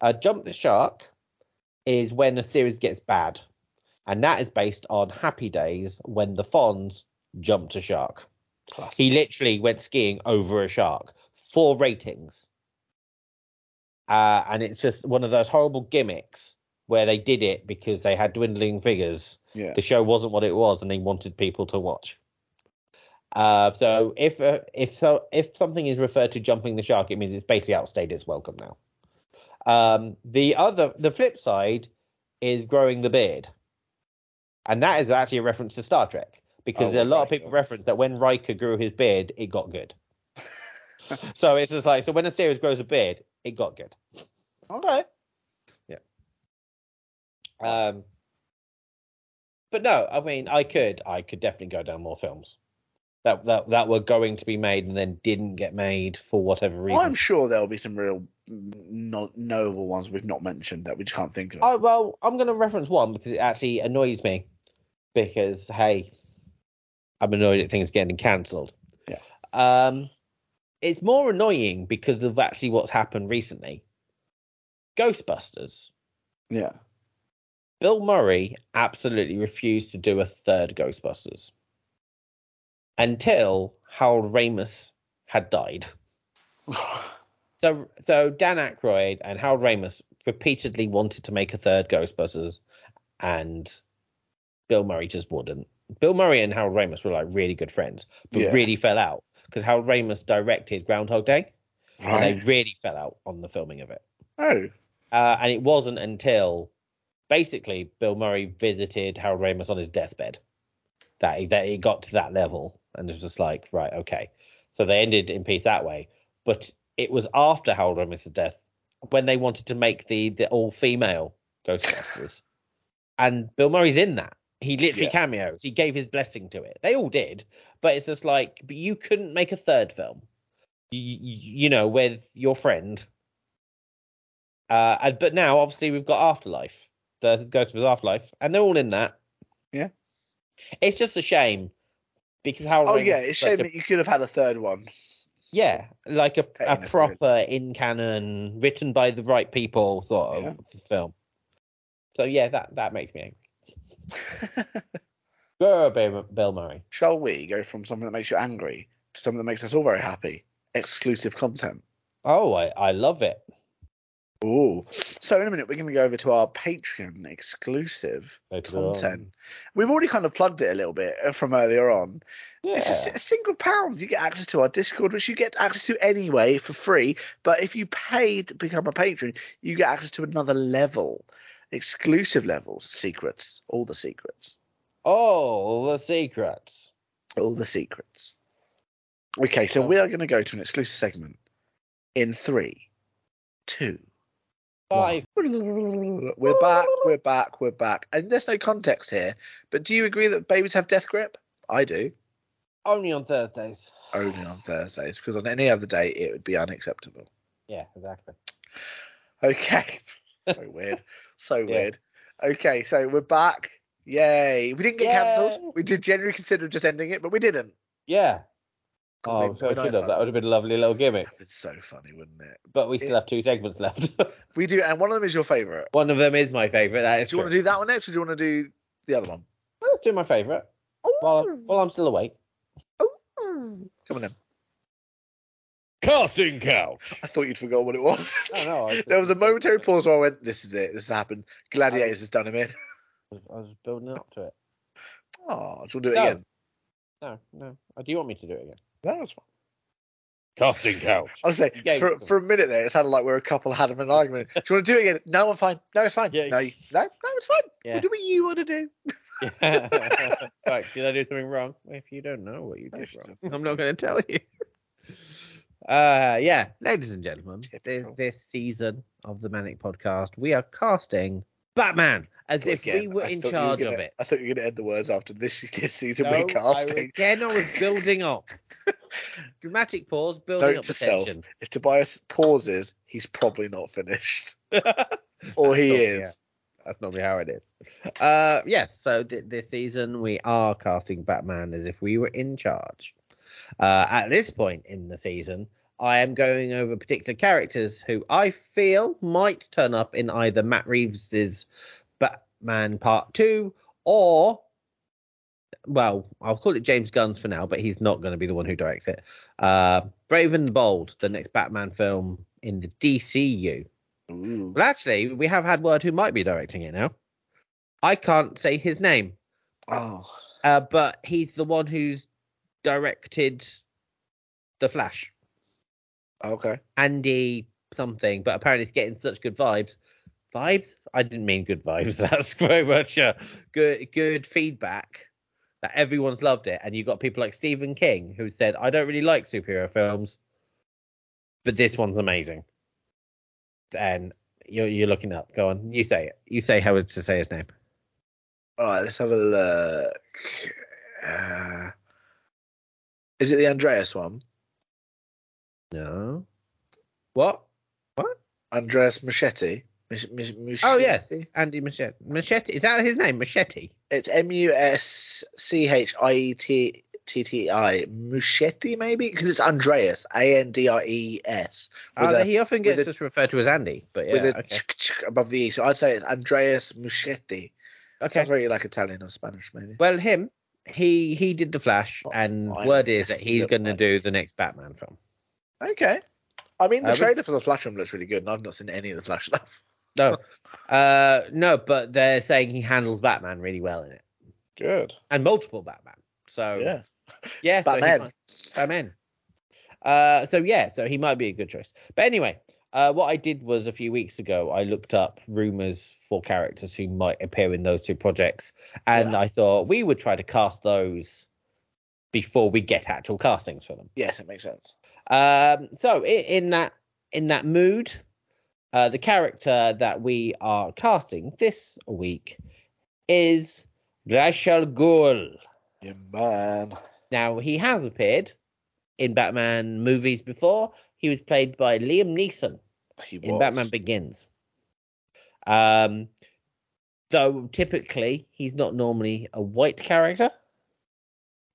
Uh, Jump the Shark is when a series gets bad, and that is based on Happy Days when the Fonz jumped a shark. Classic. He literally went skiing over a shark. For ratings. Uh, and it's just one of those horrible gimmicks where they did it because they had dwindling figures. Yeah. The show wasn't what it was, and they wanted people to watch. Uh, so if uh, if so if something is referred to jumping the shark, it means it's basically outstayed its welcome now. Um, the other the flip side is growing the beard, and that is actually a reference to Star Trek because Oh, a lot of people reference that when Riker grew his beard, it got good. so it's just like so when a series grows a beard, it got good. Okay. Yeah. Um, but no, I mean, I could, I could definitely go down more films that that that were going to be made and then didn't get made for whatever reason. I'm sure there'll be some real no- knowable ones we've not mentioned that we just can't think of. Oh well, I'm going to reference one because it actually annoys me. Because hey, I'm annoyed at things getting cancelled. Yeah. Um, it's more annoying because of actually what's happened recently. Ghostbusters. yeah. Bill Murray absolutely refused to do a third Ghostbusters until Harold Ramis had died. So, so Dan Aykroyd and Harold Ramis repeatedly wanted to make a third Ghostbusters, and Bill Murray just wouldn't. Bill Murray and Harold Ramis were like really good friends, but Yeah. really fell out because Harold Ramis directed Groundhog Day, and they really fell out on the filming of it. Oh. Uh, and it wasn't until basically Bill Murray visited Harold Ramis on his deathbed that he, that he got to that level, and it was just like, right, okay. So they ended in peace that way. But it was after Harold Ramis' death when they wanted to make the the all female Ghostbusters, and Bill Murray's in that. He literally Yeah. cameos. He gave his blessing to it. They all did, but it's just like, but you couldn't make a third film. You, you, you know, with your friend uh, and, but now obviously we've got Afterlife, the Ghostbusters Afterlife, and they're all in that. Yeah. It's just a shame because how. Oh yeah, it's a shame that you could have had a third one. Yeah, like a, a proper in canon, written by the right people sort of Yeah. film. So yeah, that that makes me angry. Go, Bill, Bill Murray. Shall we go from something that makes you angry to something that makes us all very happy? Exclusive content. Oh, I, I love it. Ooh. So in a minute we're going to go over to our Patreon exclusive content. We've already kind of plugged it a little bit uh, from earlier on. Yeah. It's just a single pound. You get access to our Discord, which you get access to anyway for free. But if you pay to become a patron, you get access to another level, exclusive levels, secrets, all the secrets, All the secrets. all the secrets. Okay, so Oh. we are going to go to an exclusive segment in three, two, Five. We're back, we're back, we're back. And there's no context here, but do you agree that babies have death grip? I do. Only on Thursdays. Only on Thursdays, because on any other day it would be unacceptable. Yeah, exactly. Okay. so weird. So Yeah. weird. Okay, so we're back. Yay. We didn't get cancelled. We did generally consider just ending it, but we didn't. Yeah. 'Cause Oh, we- so I know should it's have. That would have been a lovely little gimmick. It's so funny, wouldn't it? But we still Yeah. have two segments left. We do, and one of them is your favourite. One of them is my favourite. That is Do you want to do that one next, or do you want to do the other one? Let's do my favourite. While, while I'm still awake. Come on then. Casting couch. I thought you'd forgot what it was. Oh, no, I- there was a momentary pause where I went, "This is it. This has happened. Gladiators oh. has done him in." I was building up to it. Oh, do you want to do it No. again? No, no. Oh, do you want me to do it again? That was fun. Casting couch. I was saying You for, for a minute there, it sounded like we are a couple having an argument. Do you want to do it again? No, I'm fine. No, it's fine. Yeah. No, you- no, no, it's fine. Yeah. We'll do what you want to do. right, did I do something wrong? If you don't know what you did wrong, I'm not going to tell you. Uh, yeah, ladies and gentlemen, this, this season of the ManNic Podcast, we are casting Batman as if we were in you were charge gonna- of it. I thought you were going to end the words after this, this season No, we're I casting. again, I was building up. Dramatic pause, building Note up to self: if Tobias pauses, he's probably not finished, or he is. yeah. That's normally how it is. Uh, yes, so th- this season we are casting Batman as if we were in charge. Uh, at this point in the season, I am going over particular characters who I feel might turn up in either Matt Reeves's Batman Part Two or, well, I'll call it James Gunn's for now, but he's not going to be the one who directs it. Uh, Brave and Bold, the next Batman film in the DCU. Ooh. Well, actually, we have had word who might be directing it now. I can't say his name, Oh, uh, but he's the one who's directed The Flash, okay. Andy something. But apparently, it's getting such good vibes. Vibes? I didn't mean good vibes. That's very much uh, good. Good feedback that everyone's loved it, and you've got people like Stephen King who said, "I don't really like superhero films, but this one's amazing." And you're you're looking up. Go on, you say it. You say how to say his name. All right, let's have a look. Uh, is it the Andreas one? No. What? What? Andreas Machete? Mich- mich- Oh yes, Andy Machete. Machete. Is that his name? Machete. It's M U S C H I E T T T I. Muschetti, maybe? Because it's Andreas. A N D R E S. Oh, a- he often gets just referred to as Andy, but yeah. with a okay. ch- ch- above the E. So I'd say it's Andreas Muschetti. okay. Sounds very like Italian or Spanish, maybe. Well, him. He he did the Flash, Oh, and I word is that he's going to do the next Batman film. Okay. I mean, the Uh, trailer for the Flash film looks really good, and I've not seen any of the Flash stuff. No, uh, no, but they're saying he handles Batman really well in it, Good. and multiple Batman. So Yeah. yeah, so Batman. might- Batman. Uh, so yeah, so he might be a good choice. But anyway, uh, what I did was a few weeks ago, I looked up rumors for characters who might appear in those two projects, and Yeah. I thought we would try to cast those before we get actual castings for them. Yes, it makes sense. Um, so in, in that in that mood, uh, the character that we are casting this week is Rachel. Yeah, man. Now he has appeared in Batman movies before. He was played by Liam Neeson in. Batman Begins. Um, though typically he's not normally a white character,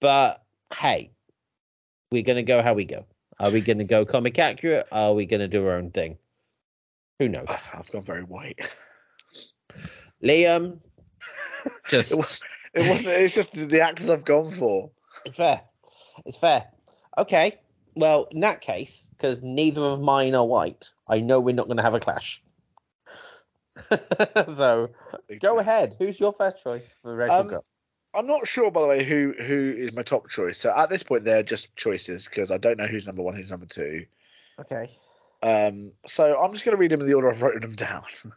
but hey, we're gonna go how we go. Are we gonna go comic accurate? Are we gonna do our own thing? Who knows? I've gone very white. Liam, just It, was, it wasn't. It's just the actors I've gone for. it's fair. It's fair. Okay. Well, in that case, because neither of mine are white, I know we're not going to have a clash. so go ahead. Who's your first choice for Rachel Um, Gould? I'm not sure, by the way, who who is my top choice. So at this point, they're just choices because I don't know who's number one, who's number two. Okay. Um, so I'm just going to read them in the order I've written them down.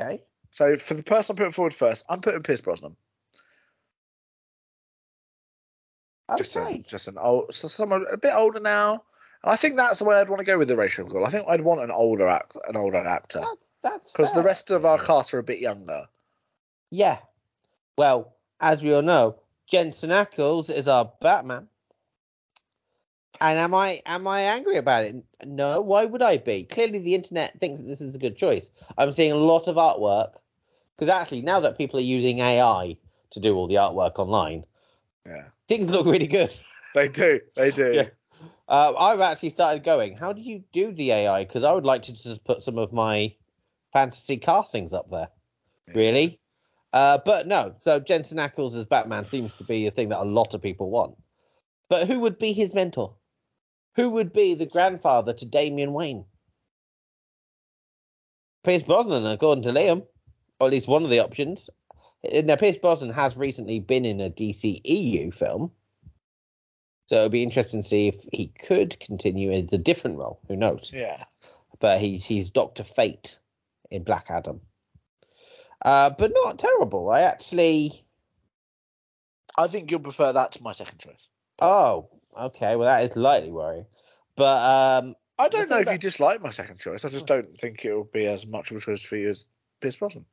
Okay. So for the person I'm putting forward first, I'm putting Pierce Brosnan. Just a, Okay. just an old, so someone a bit older now. And I think that's the way I'd want to go with the Ra's al Ghul. I think I'd want an older act, an older actor That's that's because the rest of our cast are a bit younger. Yeah. Well, as we all know, Jensen Ackles is our Batman. And am I am I angry about it? No. Why would I be? Clearly, the internet thinks that this is a good choice. I'm seeing a lot of artwork because actually, now that people are using AI to do all the artwork online, Yeah, things look really good. they do, they do. Yeah. Uh, I've actually started going. How do you do the AI? Because I would like to just put some of my fantasy castings up there. Really? Uh, but no. So Jensen Ackles as Batman seems to be a thing that a lot of people want. But who would be his mentor? Who would be the grandfather to Damian Wayne? Pierce Brosnan, according to Liam, or at least one of the options. Uh, Now, Pierce Brosnan has recently been in a DC EU film, so it'll be interesting to see if he could continue in a different role. Who knows? Yeah. But he's he's Doctor Fate in Black Adam. Uh, but not terrible. I actually. I think you'll prefer that to my second choice. Oh, okay. Well, that is slightly worrying. But um, I don't know if about- you dislike my second choice. I just don't think it will be as much of a choice for you as Pierce Brosnan.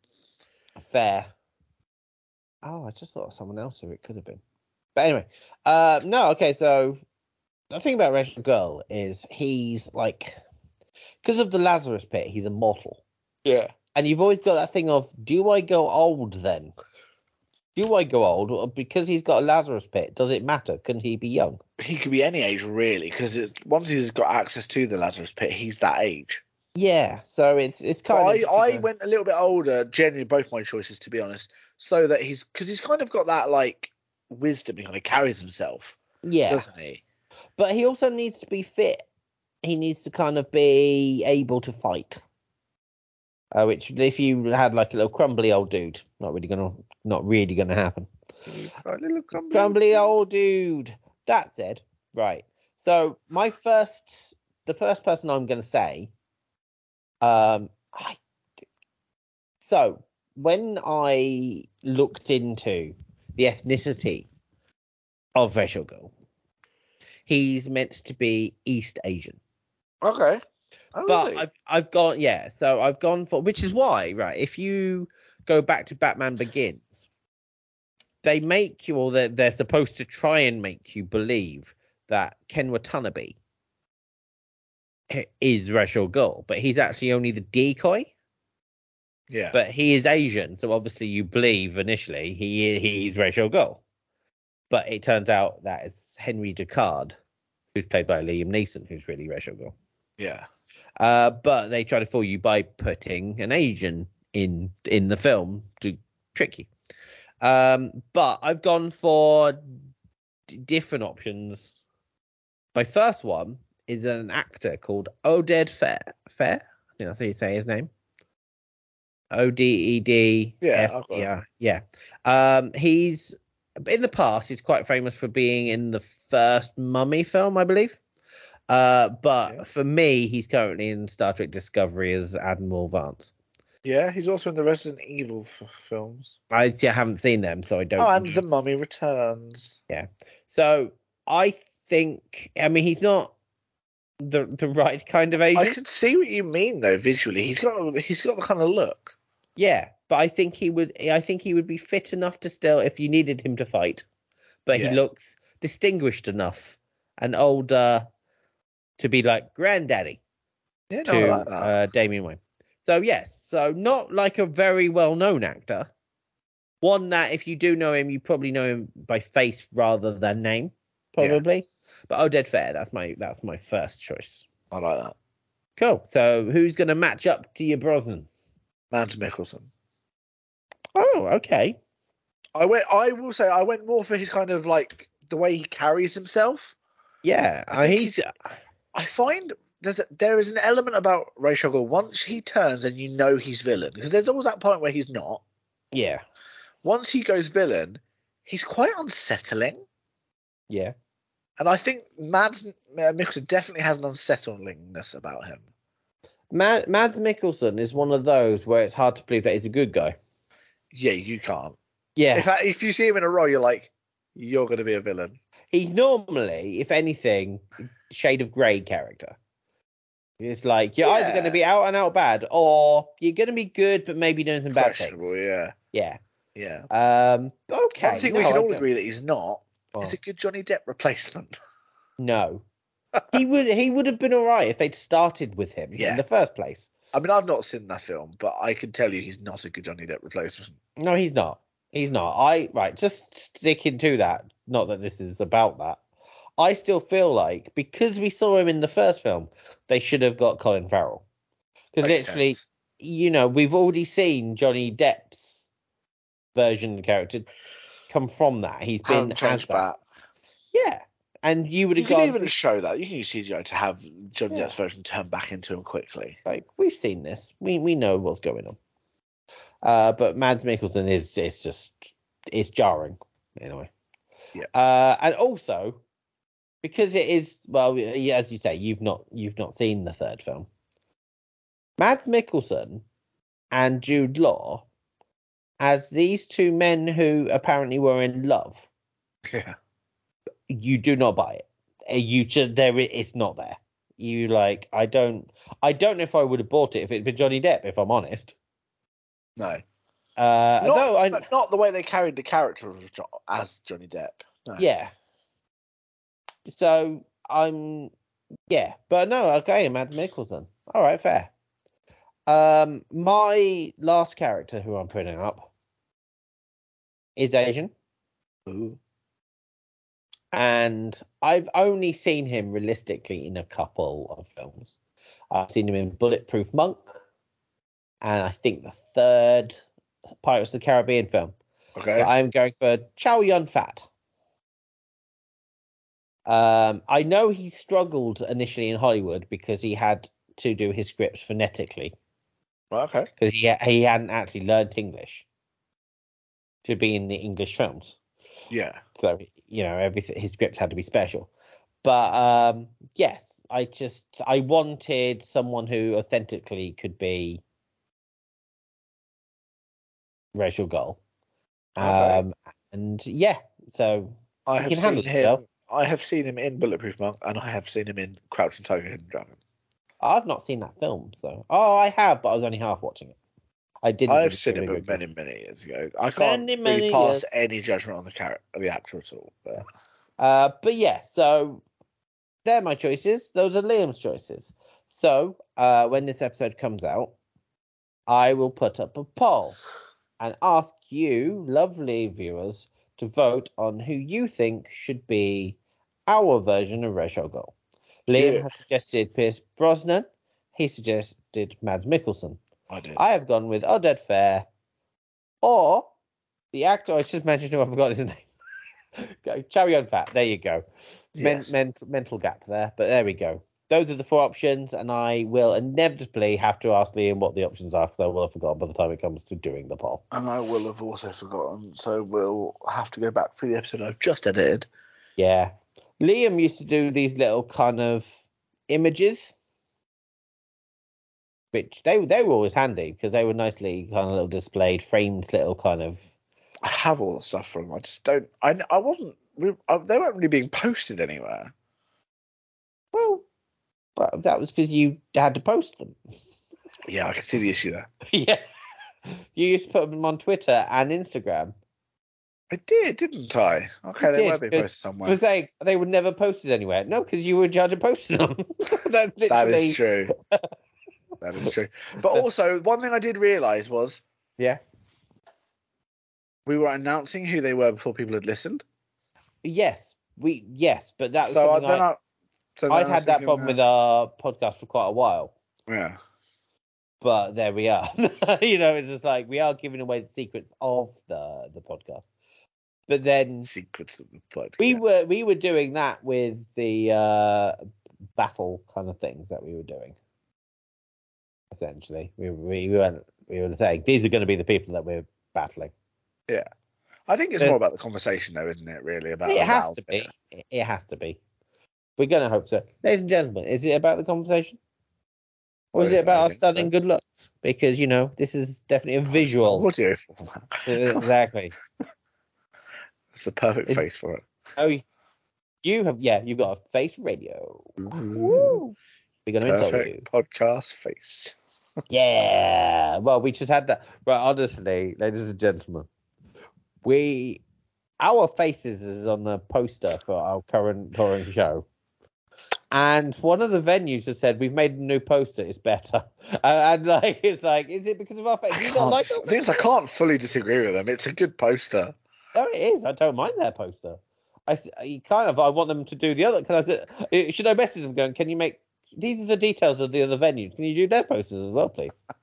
fair. Oh, I just thought of someone else who it could have been. But anyway, uh, no. Okay, so the thing about Ra's al Ghul is he's like, because of the Lazarus Pit, he's immortal. Yeah. And you've always got that thing of, do I go old then? Do I go old? Because he's got a Lazarus pit, does it matter? Can he be young? He could be any age really, because once he's got access to the Lazarus Pit, he's that age. Yeah, so it's it's But kind of. I, I went a little bit older, generally both my choices to be honest, so that he's because he's kind of got that like wisdom. He kind of carries himself, yeah, doesn't he? but he also needs to be fit. He needs to kind of be able to fight. Uh, which, if you had like a little crumbly old dude, not really gonna, not really gonna happen. Right, little crumbly. Crumbly old dude. That said, right. So my first, the first person I'm going to say, um, I. So when I looked into the ethnicity of Ra's al Ghul, he's meant to be East Asian. Okay. Oh, is But? I've I've gone yeah, so I've gone for which is why, right, if you go back to Batman Begins, they make you or they're they're supposed to try and make you believe that Ken Watanabe is Ra's al Ghul, but he's actually only the decoy. yeah. But he is Asian, so obviously you believe initially he he's Ra's al Ghul. But it turns out that it's Henry Ducard, who's played by Liam Neeson, who's really Ra's al Ghul. yeah. Uh, but they try to fool you by putting an Asian in in the film to trick you. Um, but I've gone for d- different options. My first one is an actor called Oded Fehr. Fair, I think that's how you say his name. O D E D. Yeah, F I've got it. R. Yeah. Um, he's in the past. He's quite famous for being in the first Mummy film, I believe. Uh, but Yeah. for me, he's currently in Star Trek Discovery as Admiral Vance. Yeah, he's also in the Resident Evil f- films. I see, I haven't seen them, so I don't. Oh, and. The Mummy Returns. Yeah. So I think, I mean, he's not the the right kind of age. I agent. can see what you mean though visually. He's got he's got the kind of look. Yeah, but I think he would. I think he would be fit enough to still, if you needed him to fight. But Yeah. he looks distinguished enough and older to be like granddaddy Yeah, no, to like uh, Damian Wayne. So yes, so not like a very well-known actor. One that if you do know him, you probably know him by face rather than name, Yeah. probably. But oh, dead Fair, that's my that's my first choice. I like that. Cool. So who's going to match up to your Brosnan? Mads Mikkelsen. Oh, okay. I went. I will say I went more for his kind of like the way he carries himself. Yeah, I think he's I find there's a, there is an element about Ra's al Ghul once he turns and you know he's villain because there's always that point where he's not. yeah, Once he goes villain, he's quite unsettling, yeah. and I think Mads uh, Mikkelsen definitely has an unsettlingness about him. Mad, Mads Mikkelsen is one of those where it's hard to believe that he's a good guy. Yeah, you can't. Yeah, If if you see him in a role, you're like, you're going to be a villain. he's normally, if anything, shade of grey character. It's like you're either going to be out and out bad, or you're going to be good, but maybe doing some bad things. Yeah, Yeah. yeah. Um. Okay. One thing no, we can I all don't- agree that he's not Oh, is a good Johnny Depp replacement. no. he would. He would have been all right if they'd started with him Yeah. in the first place. I mean, I've not seen that film, but I can tell you he's not a good Johnny Depp replacement. No, he's not. He's not. I right, just sticking to that. Not that this is about that. I still feel like because we saw him in the first film, they should have got Colin Farrell. Because literally, sense. you know, we've already seen Johnny Depp's version of the character come from that. He's been as that. that. Yeah, and you would You have can gone. even show that. You can use CGI to have Johnny Yeah. Depp's version turn back into him quickly. like we've seen this. We we know what's going on. Uh, but Mads Mikkelsen is it's just it's jarring anyway. Yeah. Uh, and also because it is well, as you say, you've not you've not seen the third film. Mads Mikkelsen and Jude Law as these two men who apparently were in love. Yeah. You do not buy it. Uh, You just there it's not there. You like I don't I don't know if I would have bought it if it'd been Johnny Depp if I'm honest. No. Uh, Not, I but not the way they carried the character of jo- as Johnny Depp. No. yeah. So I'm yeah, but no, okay, Matt Mikkelsen. All right, fair. Um, my last character who I'm putting up is Asian, Ooh. and I've only seen him realistically in a couple of films. I've seen him in Bulletproof Monk, and I think the third Pirates of the Caribbean film. Okay. I'm going for Chow Yun Fat. Um, I know he struggled initially in Hollywood because he had to do his scripts phonetically Right, okay. because he he hadn't actually learned English to be in the English films. Yeah. So you know everything his scripts had to be special. But um, yes, I just I wanted someone who authentically could be Ra's al Ghul. Okay. Um, and yeah, so I have can seen handle him. yourself. I have seen him in Bulletproof Monk, and I have seen him in Crouching Tiger, Hidden Dragon. I've not seen that film, so oh, I have, but I was only half watching it. I didn't. I've seen it, but many, many years ago. I can't Many, really many pass years. any judgment on the character, the actor at all. But Uh, but yeah, so they're my choices. Those are Liam's choices. So uh, when this episode comes out, I will put up a poll and ask you, lovely viewers, to vote on who you think should be our version of Ra's al Liam Yeah. has suggested Pierce Brosnan. He suggested Mads Mikkelsen. I did. I have gone with Oded Fehr or the actor I just mentioned who I forgot his name. Chow Yun Fat. There you go. Men, Yes. men, mental gap there, but there we go. Those are the four options, and I will inevitably have to ask Liam what the options are because I will have forgotten by the time it comes to doing the poll. and I will have also forgotten, so we'll have to go back through the episode I've just edited. Yeah. Liam used to do these little kind of images, which they they were always handy because they were nicely kind of little displayed, framed little kind of. I have all the stuff from. I just don't. I I wasn't. I, uh, they weren't really being posted anywhere. Well, but that was because you had to post them. Yeah, I can see the issue there. yeah. You used to put them on Twitter and Instagram. I did, didn't I? Okay, they did, were being posted somewhere. For saying they were never posted anywhere. No, because you were in charge of posting them. That's literally. That is true. that is true. But also, one thing I did realise was Yeah. we were announcing who they were before people had listened. Yes. We yes, but that was so uh, I, then I, so I'd I had that problem with our podcast for quite a while. Yeah. But there we are. you know, it's just like we are giving away the secrets of the the podcast. But then Secrets of the podcast. we were we were doing that with the uh battle kind of things that we were doing. Essentially, we we weren't we were saying these are going to be the people that we're battling. Yeah. I think it's more about the conversation, though, isn't it? Really about It has to be. It has to be. We're going to hope so, ladies and gentlemen. Is it about the conversation, or is it about our stunning good looks? Because you know this is definitely a visual. audio format. exactly. It's the perfect Is- face for it. Oh, you have yeah, you've got a face radio. Woo. We're going to insult you. Perfect podcast face. Yeah. Well, we just had that. But honestly, ladies and gentlemen, we our faces is on the poster for our current touring show. And one of the venues has said we've made a new poster. It's better, and, and like it's like, is it because of our face? I You like things I can't fully disagree with them. It's a good poster. No, it is. I don't mind their poster. I you kind of I want them to do the other. Because I said, should I message them going? Can you make these are the details of the other venues? Can you do their posters as well, please?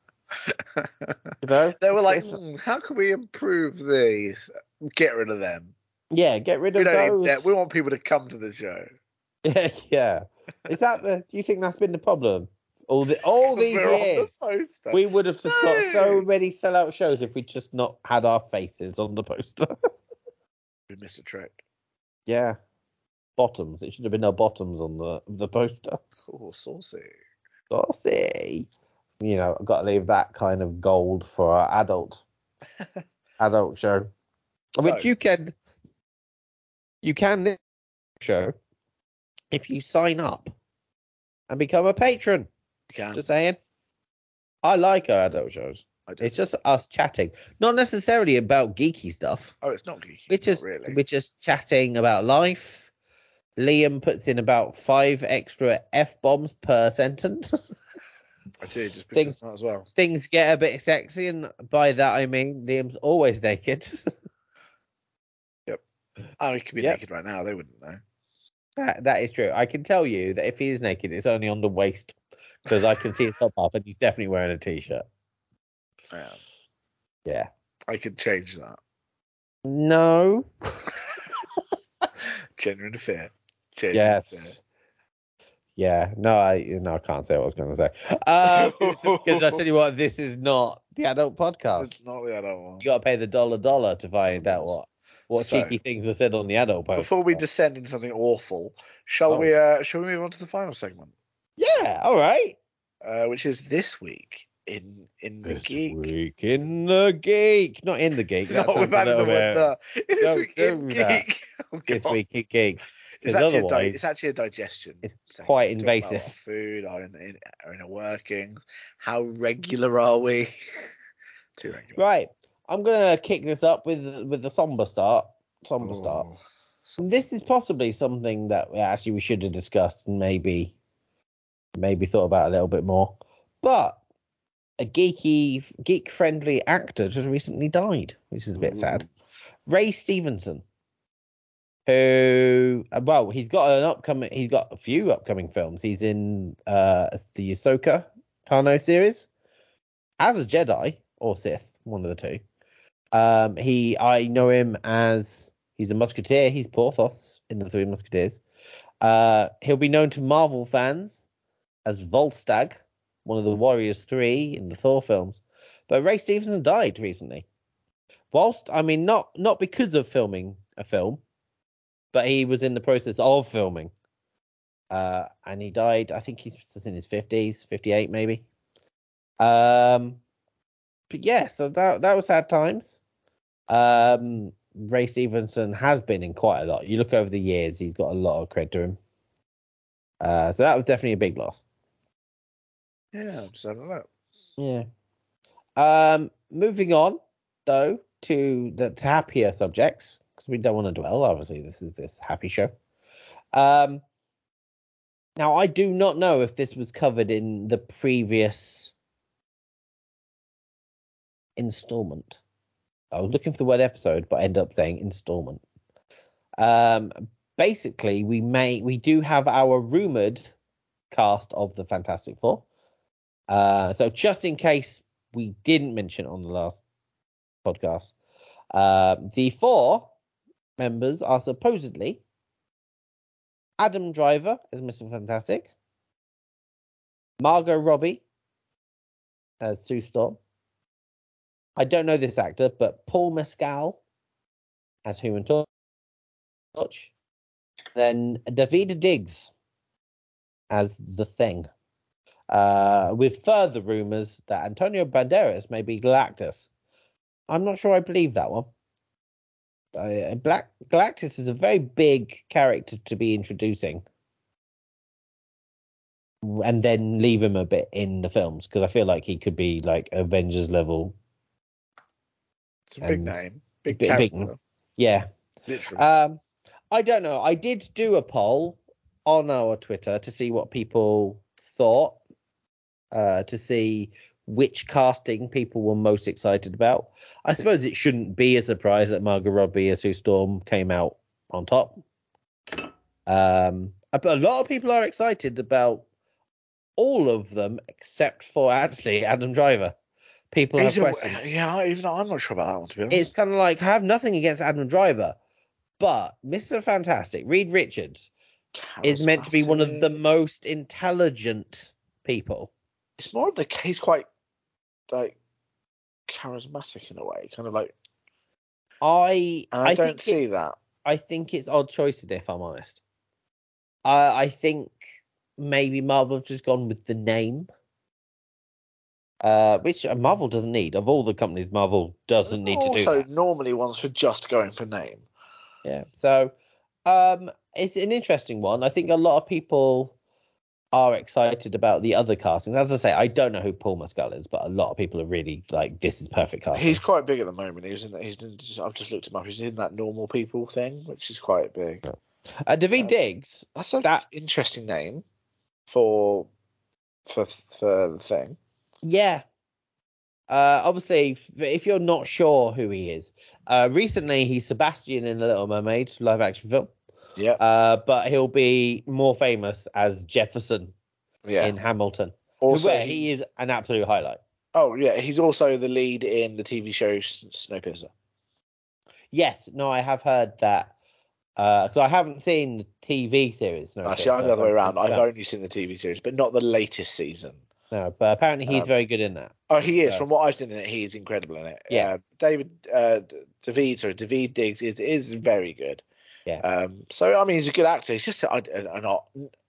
You know, They were like, "Hmm, how can we improve these? Get rid of them. yeah, get rid of need those. We want people to come to the show. Yeah, yeah. Is that the? Do you think that's been the problem? All the all these We're the years, we would have just got so many sellout shows if we just not had our faces on the poster. We missed a trick. yeah, bottoms. It should have been our bottoms on the the poster. Oh, saucy. Saucy. You know, I've got to leave that kind of gold for our adult adult show, which you can you can show if you sign up and become a patron. You. Just saying. I like our adult shows. I do. It's just us chatting, not necessarily about geeky stuff. oh, it's not geeky. We're just really. we're just chatting about life. Liam puts in about five extra f bombs per sentence. I do just things- because of that as well. Things get a bit sexy, and by that I mean Liam's always naked. Yep. Oh, he could be Yep. naked right now. They wouldn't know. That, that is true. I can tell you that if he is naked, it's only on the waist because I can see his top half, and he's definitely wearing a t-shirt. Yeah. Yeah. I could change that. No. Genuine fear. Genuine Yes. fear. Yeah, no, I no, I can't say what I was going to say. Uh, Because I tell you what, this is not the adult podcast. It's not the adult one. You got to pay the dollar dollar to find out what what So- cheeky things are said on the adult podcast. Before we descend into something awful, shall Oh. we? Uh, shall we move on to the final segment, yeah, all right. uh, which is this week in in the This geek. week in the geek, not in the geek. No, That sounds we've a added the word the. This Don't week in geek. Oh, This week in geek. It's actually, a di- otherwise- it's actually a digestion. it's quite invasive. food, our, in, in, our inner workings. How regular are we? Too regular. Right, I'm gonna kick this up with with the somber start. Somber start. Oh, This is possibly something that we actually we should have discussed and maybe maybe thought about a little bit more. But a geeky geek friendly actor just recently died, which is a bit sad. Ray Stevenson, who uh, well, he's got an upcoming he's got a few upcoming films. He's in uh the Ahsoka Tano series as a Jedi or Sith, one of the two. Um he I know him as he's a musketeer, he's Porthos in the Three Musketeers. Uh he'll be known to Marvel fans as Volstagg, one of the Warriors 3 in the Thor films. But Ray Stevenson died recently whilst I mean not not because of filming a film, but he was in the process of filming uh, and he died. I think he's in his fifties, fifty-eight maybe. Um, but yeah, so that that was sad times. Um, Ray Stevenson has been in quite a lot. You look over the years, he's got a lot of cred to him. Uh, so that was definitely a big loss. Yeah, I'm just having a look. Yeah. Um, moving on though to the happier subjects because we don't want to dwell. Obviously, this is this happy show. Um, now I do not know if this was covered in the previous installment. I was looking for the word episode, but I ended up saying installment. Um, basically, we may we do have our rumored cast of the Fantastic Four. Uh, so just in case we didn't mention it on the last podcast, uh, the four members are supposedly Adam Driver as Mr. Fantastic, Margot Robbie as Sue Storm. I don't know this actor, but Paul Mescal as Human Torch. Then David Diggs as the Thing. Uh, with further rumors that Antonio Banderas may be Galactus. I'm not sure I believe that one. Uh, Black Galactus is a very big character to be introducing, and then leave him a bit in the films because I feel like he could be like Avengers level. It's a big name. Big, big- big- Yeah. Literally. Um, I don't know. I did do a poll on our Twitter to see what people thought, uh, to see which casting people were most excited about. I suppose it shouldn't be a surprise that Margot Robbie as Sue Storm came out on top. Um, but a lot of people are excited about all of them except for actually Adam Driver. People have a- questions yeah, even I'm not sure about that one to be honest. it's kind of like I have nothing against Adam Driver, but Mr. Fantastic, Reed Richards, is meant to be one of the most intelligent people. It's more of the he's quite like charismatic in a way, kind of like. I I, I don't see it's- that. I think it's odd choices if I'm honest. Uh, I think maybe Marvel have just gone with the name. Uh, which Marvel doesn't need. Of all the companies, Marvel doesn't need to do also, normally ones for just going for name. Yeah. So um it's an interesting one. I think a lot of people are excited about the other castings. As I say, I don't know who Paul Mescal is, but a lot of people are really like this is perfect casting. He's quite big at the moment. He's in. that- He's in. I've just looked him up. He's in that normal people thing, which is quite big. uh, David uh, Diggs. That's an That- interesting name for for for the thing. Yeah. Uh, obviously, if, you're not sure who he is, uh, recently he's Sebastian in the Little Mermaid live action film. Yeah, Uh, but he'll be more famous as Jefferson yeah. in Hamilton, also, where he is an absolute highlight. Oh yeah, he's also the lead in the TV show Snowpiercer. Yes, no, I have heard that. Because I haven't seen the TV series. Actually, I'm the other way around. I've only seen the TV series, but not the latest season. No, but apparently he's Um, very good in that. Oh, he is. Yeah. From what I've seen in it, he is incredible in it. Yeah. Uh, David, uh, David, sorry, David Diggs is is very good. Yeah. Um. So I mean, he's a good actor. He's just an, an odd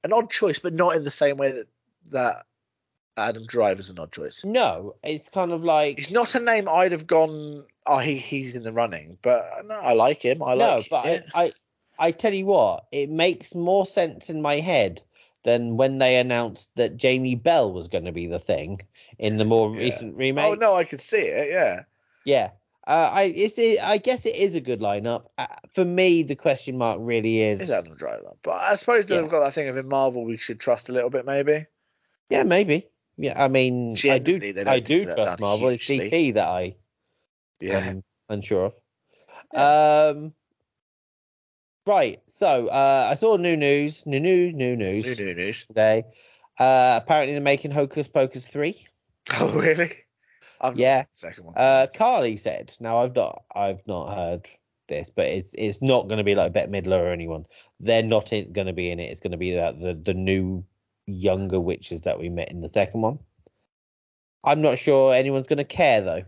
an odd choice, but not in the same way that that Adam Driver's an odd choice. No, it's kind of like He's not a name I'd have gone. Oh, he he's in the running, but uh, no, I like him. I no, like. but it. I, I I tell you what, it makes more sense in my head than when they announced that Jamie Bell was going to be the thing in the more Yeah. recent remake. Oh no, I could see it. Yeah. Yeah. Uh, I it's it, I guess it is a good lineup. Uh, for me, the question mark really is. Is Adam Driver? But I suppose they've Yeah. got that thing of in Marvel we should trust a little bit, maybe. Yeah, maybe. Yeah, I mean, I do. I do trust Marvel. It's. DC that I Yeah. am unsure of. Um. Right. So uh, I saw new news. New new new news New, new news. today. Uh, apparently they're making Hocus Pocus three. Oh really? I've Yeah. second one. Uh, Carly said. Now I've not I've not heard this, but it's it's not going to be like Bette Midler or anyone. They're not going to be in it. It's going to be that the the new younger witches that we met in the second one. I'm not sure anyone's going to care though.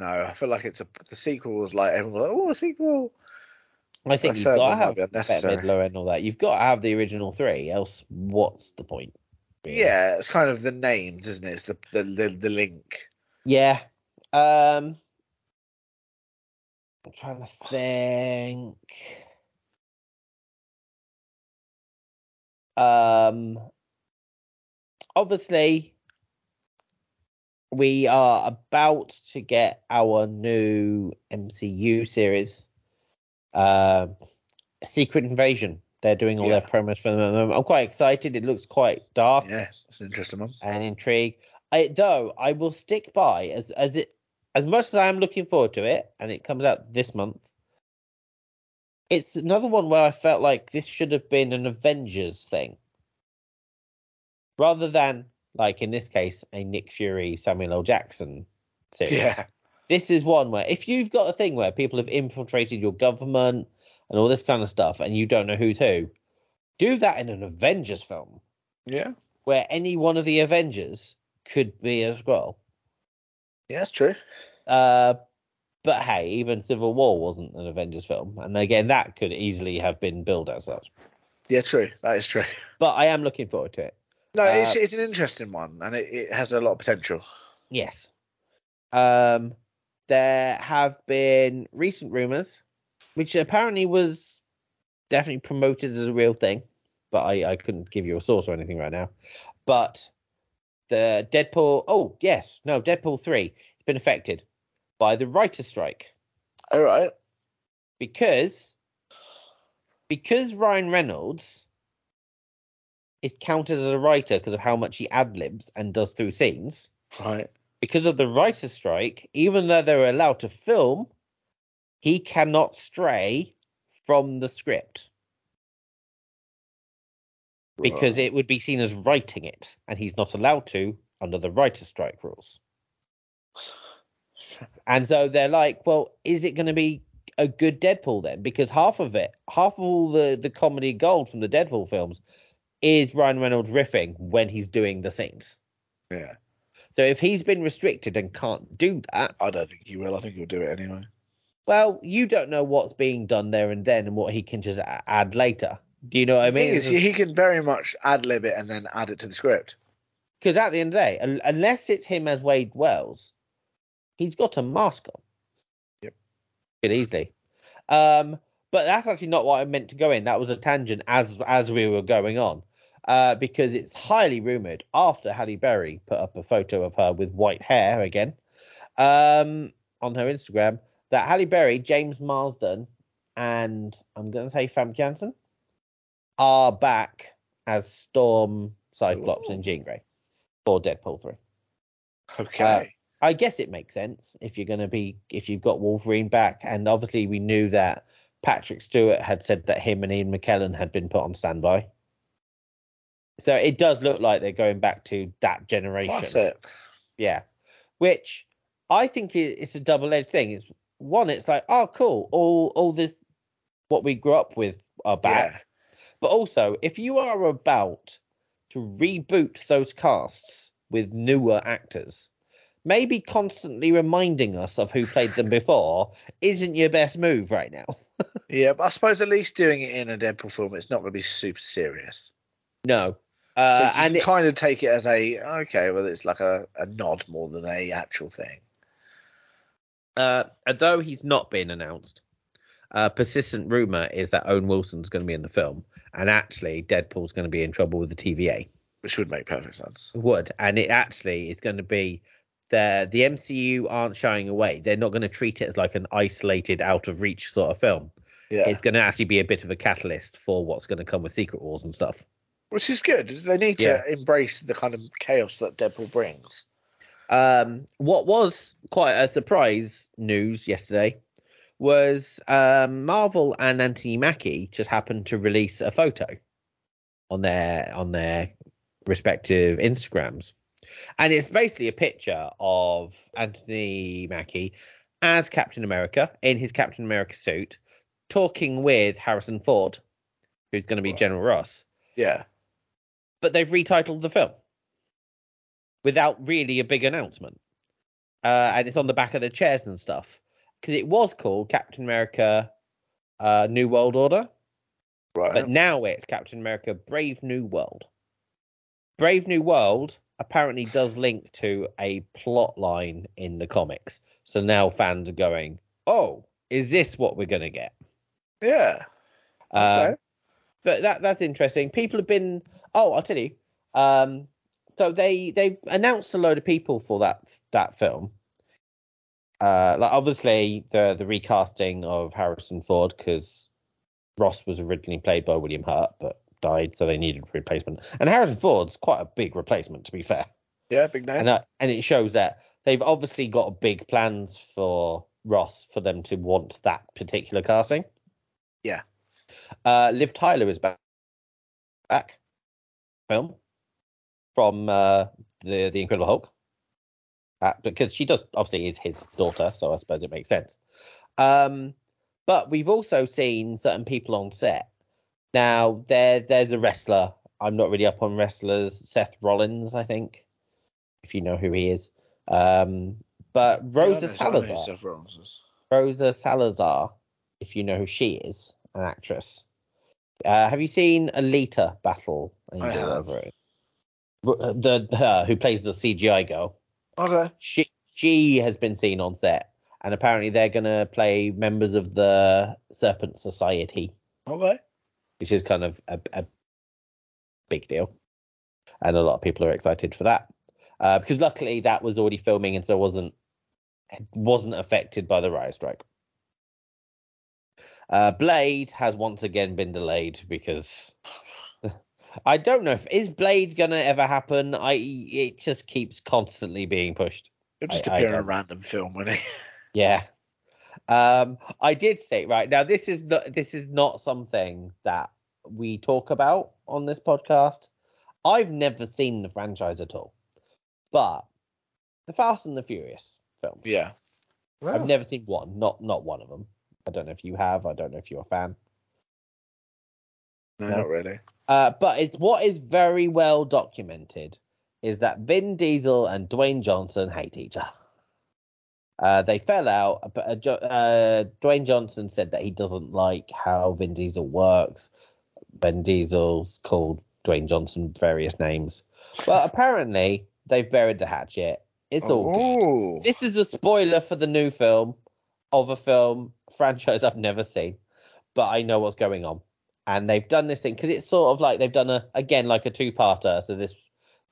no, I feel like it's a the sequel was like everyone was like, oh, a sequel. I think you've got to have Bette. Midler and all that. You've got to have the original three, else what's the point? really? Yeah, it's kind of the names, isn't it? It's the the the, the link. Yeah. Um I'm trying to think. Um obviously we are about to get our new MCU series. Um Secret Invasion. They're doing all Yeah. their promos for them. I'm quite excited. It looks quite dark Yeah, it's an interesting one. and intrigue. I, though I will stick by as as it as much as I am looking forward to it, and it comes out this month. It's another one where I felt like this should have been an Avengers thing, rather than like in this case a Nick Fury Samuel L. Jackson series. Yeah, This is one where if you've got a thing where people have infiltrated your government and all this kind of stuff, and you don't know who's who, do that in an Avengers film yeah, where any one of the Avengers could be as well. yeah. That's true. Uh, but hey, even Civil War wasn't an Avengers film, and again, that could easily have been billed as such. Yeah, true. That is true. But I am looking forward to it. No, it's Uh, it's an interesting one, and it, it has a lot of potential. Yes. Um, there have been recent rumors, which apparently was definitely promoted as a real thing, but I, I couldn't give you a source or anything right now. But the Deadpool, oh yes, no, Deadpool three has been affected by the writer's strike All right. because because Ryan Reynolds is counted as a writer because of how much he ad libs and does through scenes. Right. Because of the writer's strike, even though they're allowed to film, he cannot stray from the script because it would be seen as writing it, and he's not allowed to under the writer's strike rules. And so they're like, well, is it going to be a good Deadpool then? Because half of it, half of all the, the comedy gold from the Deadpool films is Ryan Reynolds riffing when he's doing the scenes. Yeah. So if he's been restricted and can't do that, I don't think he will. I think he'll do it anyway. well, you don't know what's being done there and then and what he can just add later. Do you know what I mean? is, he can very much ad lib it and then add it to the script. Because at the end of the day, unless it's him as Wade Wells, he's got a mask on. Yep. Could easily. Um, but that's actually not what I meant to go in. That was a tangent as as we were going on. Uh, because it's highly rumored after Halle Berry put up a photo of her with white hair again um, on her Instagram that Halle Berry, James Marsden, and I'm going to say Famke Janssen are back as Storm, Cyclops, and Ooh. Jean Grey for Deadpool 3. Okay. I guess it makes sense if you're going to be if you've got Wolverine back, and obviously we knew that Patrick Stewart had said that him and Ian McKellen had been put on standby. So it does look like they're going back to that generation. Classic. Yeah, which I think it's a double-edged thing. It's one, it's like, oh, cool, all all this what we grew up with are back. Yeah. But also, if you are about to reboot those casts with newer actors, maybe constantly reminding us of who played them before isn't your best move right now. Yeah, but I suppose at least doing it in a Deadpool film, it's not going to be super serious. No. So Uh, and it, kind of take it as a okay, well, it's like a, a nod more than a actual thing. uh, although he's not been announced, uh, persistent rumor is that Owen Wilson's going to be in the film, and actually Deadpool's going to be in trouble with the TVA. which would make perfect sense. would, and it actually is going to be the the MCU aren't shying away. They're not going to treat it as like an isolated, out of reach sort of film. Yeah, It's going to actually be a bit of a catalyst for what's going to come with Secret Wars and stuff. Which is good. They need to embrace the kind of chaos that Deadpool brings. Um, what was quite a surprise news yesterday was um, Marvel and Anthony Mackie just happened to release a photo on their on their respective Instagrams, and it's basically a picture of Anthony Mackie as Captain America in his Captain America suit, talking with Harrison Ford, who's going to be Right. General Ross Yeah, but they've retitled the film without really a big announcement. Uh, and it's on the back of the chairs and stuff. Because it was called Captain America uh, New World Order, Right. but now it's Captain America Brave New World. Brave New World apparently does link to a plot line in the comics. So now fans are going, oh, is this what we're going to get? yeah. Um, Okay. but that that's interesting. People have been. Oh, I'll tell you. Um, so they they announced a load of people for that that film. Uh, like obviously the the recasting of Harrison Ford because Ross was originally played by William Hurt but died, so they needed a replacement. And Harrison Ford's quite a big replacement, to be fair. yeah, big name. And uh, and it shows that they've obviously got big plans for Ross for them to want that particular casting. Yeah. Uh, Liv Tyler is back. Back. Film from uh, the the Incredible Hulk. Uh, because she does obviously is his daughter, so I suppose it makes sense. Um, but we've also seen certain people on set. Now there there's a wrestler. I'm not really up on wrestlers. Seth Rollins, I think, if you know who he is. Um, but Rosa Yeah, I know- I know Salazar. Seth Rollins is. Rosa Salazar, if you know who she is, an actress. Uh, have you seen Alita Battle? I have. whatever it is? R- The her who plays the CGI girl. Okay. She she has been seen on set, and apparently they're gonna play members of the Serpent Society, Okay. which is kind of a, a big deal, and a lot of people are excited for that. Uh, because luckily that was already filming and so wasn't wasn't affected by the riot strike. Uh, Blade has once again been delayed because I don't know if is Blade gonna ever happen. I it just keeps constantly being pushed. He'll just I- I appear in a random film, won't he? Yeah. Um, I did say right now. This is not this is not something that we talk about on this podcast. I've never seen the franchise at all, but the Fast and the Furious films. yeah. I've never seen one, not not one of them. I don't know if you have. I don't know if you're a fan. No, No. not really. Uh, but it's what is very well documented is that Vin Diesel and Dwayne Johnson hate each other. Uh, they fell out, but uh, uh, Dwayne Johnson said that he doesn't like how Vin Diesel works. Vin Diesel's called Dwayne Johnson various names, but apparently they've buried the hatchet. It's all good. Oh. This is a spoiler for the new film of a film franchise I've never seen, but I know what's going on. And they've done this thing because it's sort of like they've done a again like a two-parter. So this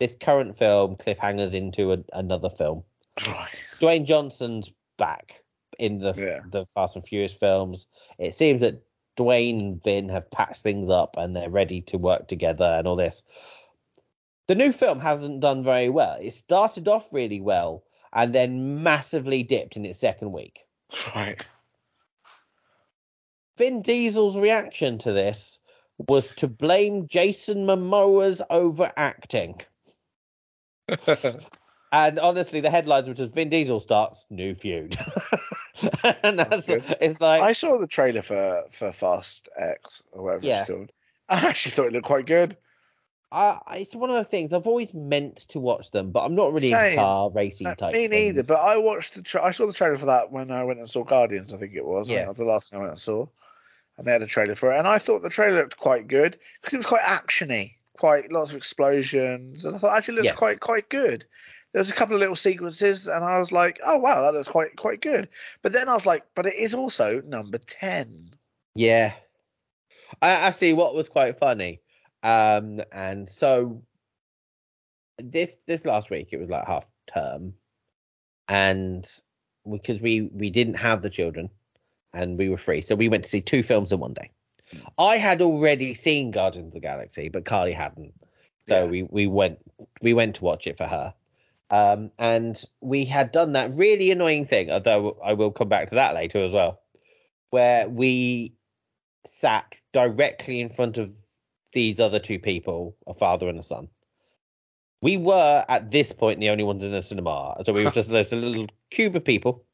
this current film cliffhangers into a, another film. Right. Dwayne Johnson's back in the Yeah. the Fast and Furious films. It seems that Dwayne and Vin have patched things up and they're ready to work together and all this. The new film hasn't done very well. It started off really well and then massively dipped in its second week. Right. Vin Diesel's reaction to this was to blame Jason Momoa's overacting. And honestly, the headlines were just Vin Diesel starts new feud, and that's That's it's like I saw the trailer for for Fast X or whatever Yeah. it's called. I actually thought it looked quite good. I, it's one of the things I've always meant to watch them, but I'm not really into Same. car racing Uh, type. Me neither, things. but I watched the tra- I saw the trailer for that when I went and saw Guardians. I think it was. Yeah. that was the last thing I went and saw, and they had a trailer for it, and I thought the trailer looked quite good because it was quite actiony, quite lots of explosions, and I thought actually it looks Yes. quite quite good. There was a couple of little sequences, and I was like, oh wow, that looks quite quite good. But then I was like, but it is also number ten. Yeah. I actually what was quite funny. Um and so this this last week it was like half term and because we we didn't have the children and we were free so we went to see two films in one day. I had already seen Guardians of the Galaxy but Carly hadn't. So Yeah. we we went we went to watch it for her. Um and we had done that really annoying thing although I will come back to that later as well where we sat directly in front of these other two people, a father and a son. We were at this point the only ones in the cinema, so we were just there's a little cube of people.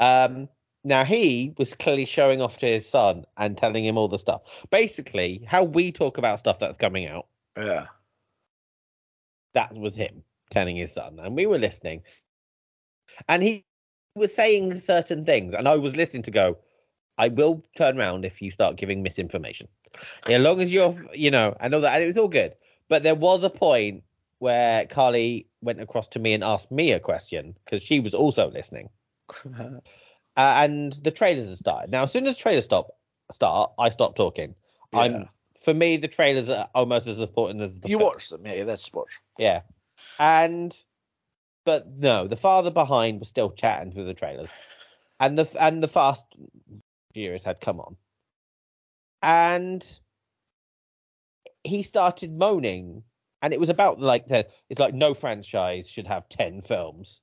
Um, now he was clearly showing off to his son and telling him all the stuff. Basically, how we talk about stuff that's coming out, Yeah. that was him telling his son, and we were listening. And he was saying certain things, and I was listening to go, I will turn around if you start giving misinformation. As long as you're, you know, I know that and it was all good. But there was a point where Carly went across to me and asked me a question because she was also listening. Uh, and the trailers have started. Now, as soon as trailers stop, start, I stop talking. Yeah. I'm for me, the trailers are almost as important as the you film. watch them, yeah, that's watch. Yeah. And but no, the father behind was still chatting through the trailers. And the and the fast viewers had come on. And he started moaning and it was about like the it's like no franchise should have 10 films.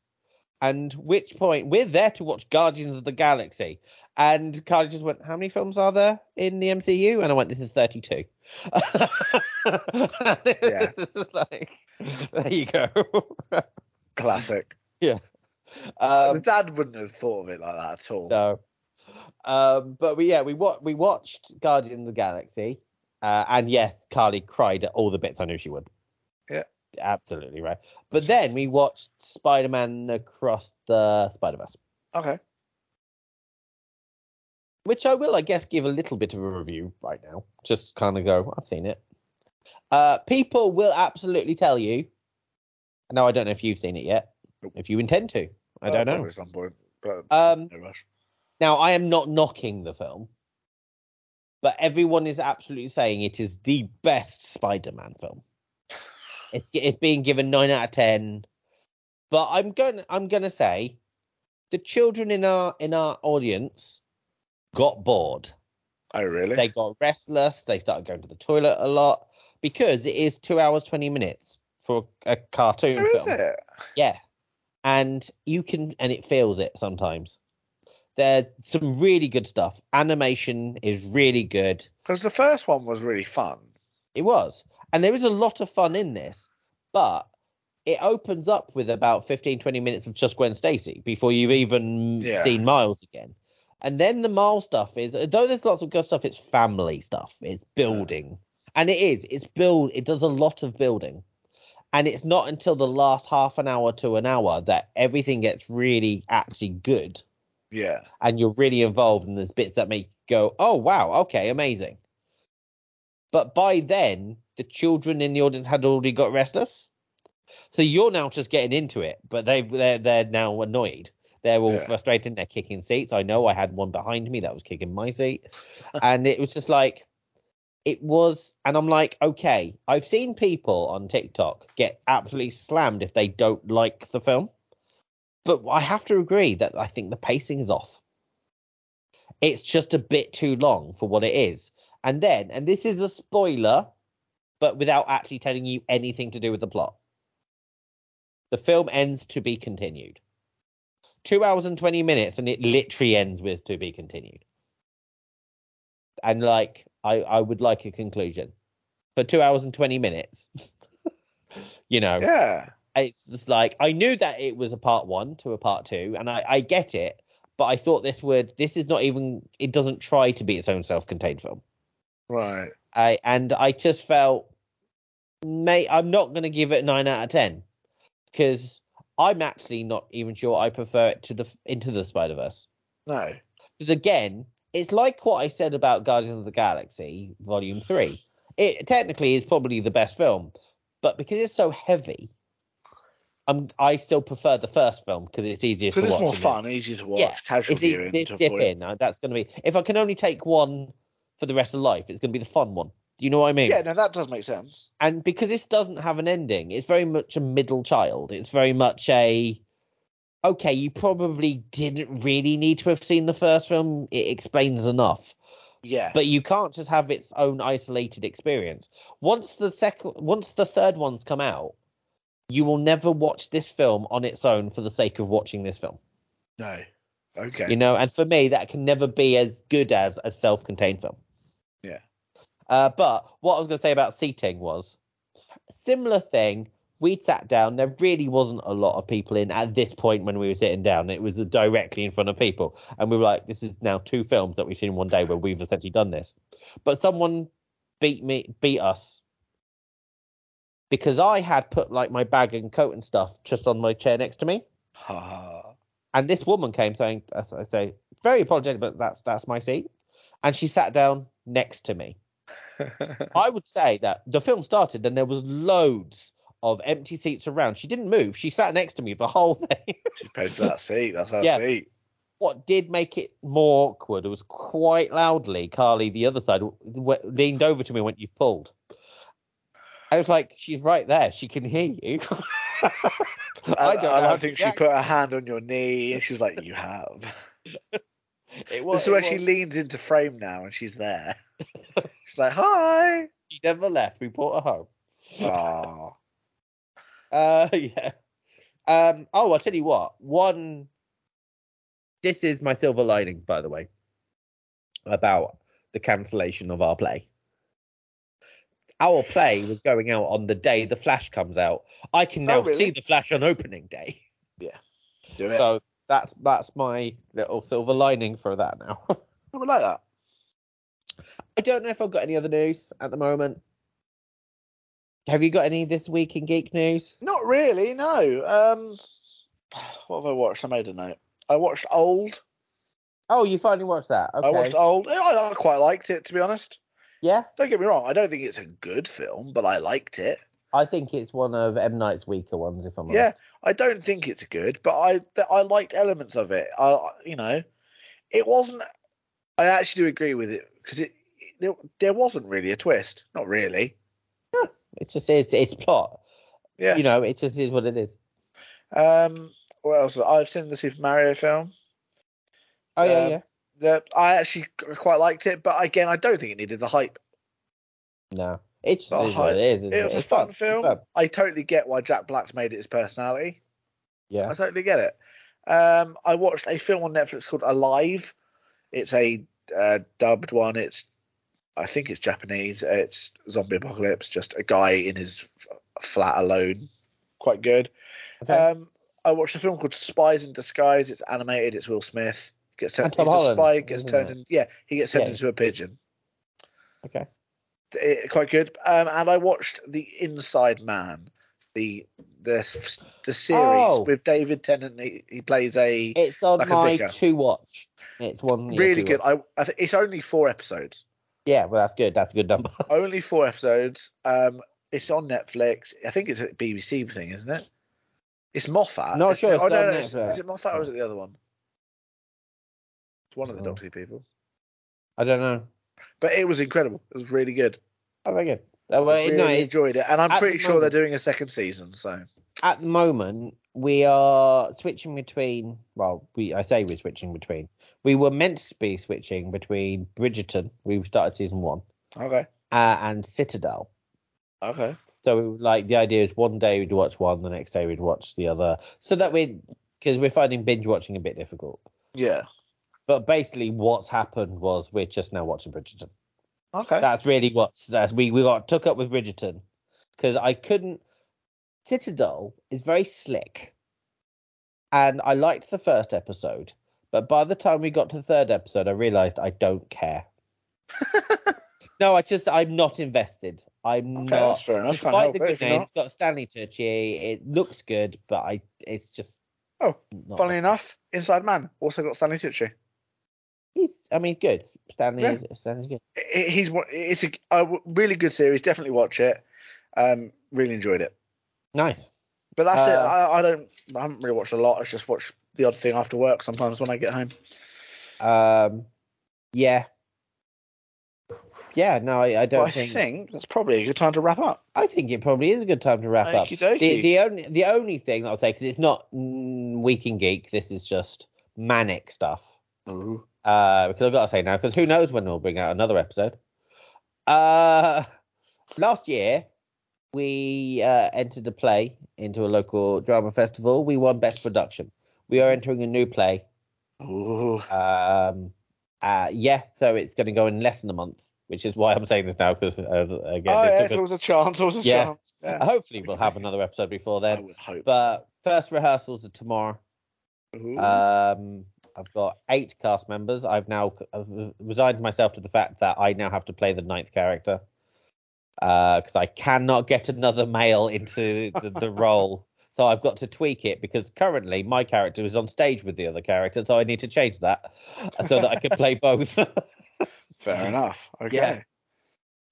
And which point we're there to watch Guardians of the Galaxy. And Carly just went, How many films are there in the MCU? And I went, This is 32. Yeah. like, there you go. Classic. yeah. the Um, dad wouldn't have thought of it like that at all. no. Um, but we yeah we wa- we watched Guardian of the Galaxy, uh, and yes, Carly cried at all the bits I knew she would. Yeah. Absolutely right. But then we watched Spider-Man Across the Spider-Verse, Okay. which I will, I guess, give a little bit of a review right now. Just kind of go, I've seen it. Uh, people will absolutely tell you. Now I don't know if you've seen it yet. Nope. If you intend to, I Uh, don't know. At some point, but Um, no rush. Now, I am not knocking the film, but everyone is absolutely saying it is the best Spider-Man film. It's it's being given nine out of ten, but I'm going I'm going to say the children in our in our audience got bored. Oh really? They got restless. They started going to the toilet a lot because it is two hours twenty minutes for a cartoon oh, is film. it? Yeah. And you can and it feels it sometimes. There's some really good stuff. Animation is really good. Because the first one was really fun. It was. And there is a lot of fun in this, but it opens up with about 15 20 minutes of just Gwen Stacy before you've even Yeah. seen Miles again. And then the Miles stuff is although there's lots of good stuff, it's family stuff. It's building. And it is. It's build it does a lot of building. And it's not until the last half an hour to an hour that everything gets really actually good Yeah. and you're really involved and there's bits that make you go, oh wow, okay, amazing. But by then, the children in the audience had already got restless. So you're now just getting into it, but they've they're they're now annoyed. They're all Yeah. frustrated. They're kicking seats. I know I had one behind me that was kicking my seat, and it was just like it was. And I'm like, okay, I've seen people on TikTok get absolutely slammed if they don't like the film, but I have to agree that I think the pacing is off. It's just a bit too long for what it is. And then, and this is a spoiler, but without actually telling you anything to do with the plot. The film ends to be continued. Two hours and 20 minutes, and it literally ends with to be continued. And like, I, I would like a conclusion. For two hours and 20 minutes, you know, Yeah. it's just like I knew that it was a part one to a part two, and I, I get it, but I thought this would this is not even it doesn't try to be its own self-contained film. Right. I and I just felt, mate, I'm not gonna give it a nine out of ten because I'm actually not even sure I prefer it to the into the Spider Verse. No. Because again, it's like what I said about Guardians of the Galaxy Volume Three. It technically is probably the best film, but because it's so heavy, I'm I still prefer the first film because it's easier to Because watch. it's more fun, easier to watch, Yeah, casual It's viewing. dip in. That's going to be if I can only take one for the rest of life, it's going to be the fun one. Do you know what I mean? Yeah, no, that does make sense. and because this doesn't have an ending, it's very much a middle child. It's very much a okay, you probably didn't really need to have seen the first film. It explains enough, Yeah. but you can't just have its own isolated experience. Once the second, once the third one's come out, you will never watch this film on its own for the sake of watching this film. no. Okay. You know, and for me, that can never be as good as a self-contained film. Yeah. Uh, but what I was going to say about seating was similar thing. We'd sat down. There really wasn't a lot of people in at this point when we were sitting down. It was directly in front of people, and we were like, "This is now two films that we've seen in one day where we've essentially done this." But someone beat me, beat us, because I had put like my bag and coat and stuff just on my chair next to me. And this woman came saying, as I say, very apologetic, but that's that's my seat. And she sat down next to me. I would say that the film started and there was loads of empty seats around. She didn't move. She sat next to me the whole thing. she paid for that seat. That's her Yeah. seat. what did make it more awkward was quite loudly Carly, the other side, w- leaned over to me when you've pulled. I was like, she's right there. She can hear you. I don't how I think she put her hand on your knee and she's like, "You have." It was, this is where she leans into frame now and she's there. she's like, "Hi." She never left. We brought her home. Oh. Uh, yeah. Um. Oh, I'll tell you what. One. This is my silver lining, by the way, about the cancellation of our play. Our play was going out on the day the Flash comes out. I can now Oh, really? see the Flash on opening day. Yeah. Do it. So that's that's my little silver lining for that now. I would like that. I don't know if I've got any other news at the moment. Have you got any this week in geek news? Not really, no. Um, what have I watched? I made a note. I watched Old. Oh, you finally watched that? Okay. I watched Old. I, I quite liked it, to be honest. yeah, Don't get me wrong. I don't think it's a good film, but I liked it. I think it's one of M Night's weaker ones, if I'm honest. Yeah, I don't think it's good, but I th- I liked elements of it. I you know, it wasn't. I actually do agree with it because it, it there wasn't really a twist. Not really. Yeah, It's just it's it's plot. Yeah. You know, it just is what it is. Um. What else? I've seen the Super Mario film. Oh yeah, Um, yeah. The I actually quite liked it, but again, I don't think it needed the hype. No, it just what it is. Isn't It was a It's fun It's film. fun. I totally get why Jack Black's made it his personality. Yeah. I totally get it. Um, I watched a film on Netflix called Alive. It's a uh, dubbed one. It's I think it's Japanese. It's zombie apocalypse. Just a guy in his flat alone. Quite good. Okay. Um, I watched a film called Spies in Disguise. It's animated. It's Will Smith. Gets turned, he's a spy. Gets turned in. Yeah, he gets turned Yeah. into a pigeon. okay. Eh, quite good. Um, and I watched The Inside Man, the the the series Oh. with David Tennant. He, he plays a It's on Like my to watch. It's one. really good. watch. I, I think it's only four episodes. Yeah, well, that's good. That's a good number. Only four episodes. Um, it's on Netflix. I think it's a BBC thing, isn't it? It's Moffat. Not sure it? Oh, no, no, is-. Is it Moffat or is it the other one? It's one of the Oh. Doctor Who people. I don't know. But it was incredible. It was really good. Oh, very good. Uh, well, I really no, enjoyed it, and I'm pretty the sure moment- they're doing a second season. So at the moment we are switching between well we i say we're switching between we were meant to be switching between bridgerton we started season one okay, uh, and citadel okay, so like the idea is one day we'd watch one the next day we'd watch the other so that we because we're finding binge watching a bit difficult yeah, but basically what's happened was we're just now watching bridgerton okay. that's really what's that's we we got took up with bridgerton because i couldn't citadel is very slick and i liked the first episode but by the time we got to the third episode i realized i don't care no i just i'm not invested i'm Okay, not that's fair enough. Despite the good name, it's got stanley tucci it looks good but i it's just Oh, not Funnily enough, Inside Man also got Stanley Tucci. He's i mean good stanley Yeah. is stanley's good He's it's a, a really good series. Definitely watch it. Um, really enjoyed it. nice But that's it. Uh, I, I don't. I haven't really watched a lot. I just watch the odd thing after work sometimes when I get home. Um, yeah, yeah. No, I, I don't I think, think that's probably a good time to wrap up. I think it probably is a good time to wrap up. The the only the only thing I'll say because it's not mm, week in geek. This is just ManNic stuff. Ooh. Uh, because I've got to say now, because who knows when we'll bring out another episode. Uh, last year we uh, entered a play into a local drama festival. We won best production. We are entering a new play Ooh. Um, uh, yeah, so it's going to go in less than a month, which is why I'm saying this now because uh, again, Oh, it yeah, so a- it was a chance. It was a Yes. chance. Yeah. hopefully we'll have another episode before I then. would hope. But first rehearsals are tomorrow. Ooh. Um, I've got eight cast members. I've now resigned myself to the fact that I now have to play the ninth character because I cannot get another male into the, the role. So I've got to tweak it because currently my character is on stage with the other character, so I need to change that so that I can play both. Fair enough. Okay.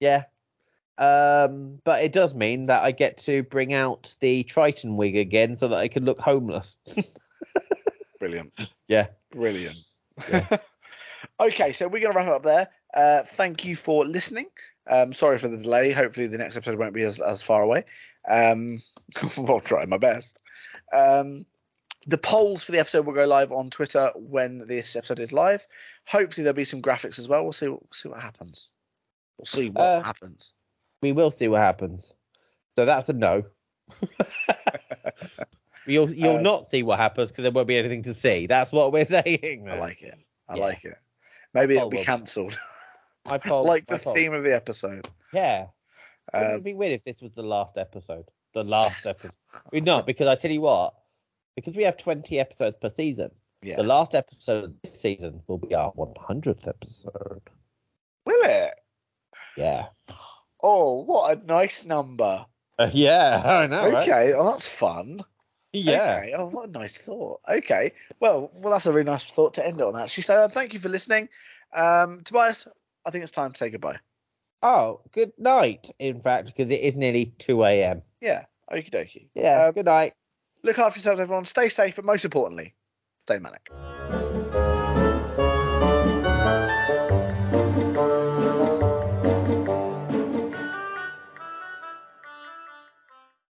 Yeah. yeah. Um, but it does mean that I get to bring out the Triton wig again so that I can look homeless. Brilliant. Yeah. Brilliant. Yeah. okay, so we're going to wrap it up there. Uh, thank you for listening. Um, sorry for the delay. Hopefully, the next episode won't be as, as far away. Um, I'll try my best. Um, the polls for the episode will go live on Twitter when this episode is live. Hopefully, there'll be some graphics as well. We'll see. We'll see what happens. We'll see what Uh, happens. We will see what happens. So that's a no. You'll you'll Uh, not see what happens because there won't be anything to see. That's what we're saying. I like it. I Yeah. like it. Maybe it'll be cancelled, poll, like the poll. theme of the episode. Yeah. Um, it would be weird if this was the last episode? The last episode. We're not because I tell you what, because we have 20 episodes per season. yeah. The last episode of this season will be our 100th episode. Will it? Yeah. Oh, what a nice number. Uh, yeah, I know. right? Okay, oh, that's fun. Yeah. Okay. Oh, what a nice thought. Okay. Well, well, that's a really nice thought to end it on, actually. So, uh, thank you for listening. Um, Tobias, I think it's time to say goodbye. Oh, good night. In fact, because it is nearly 2 a.m. Yeah. Okie dokie. Yeah. Um, good night. Look after yourselves, everyone. Stay safe, but most importantly, stay ManNic.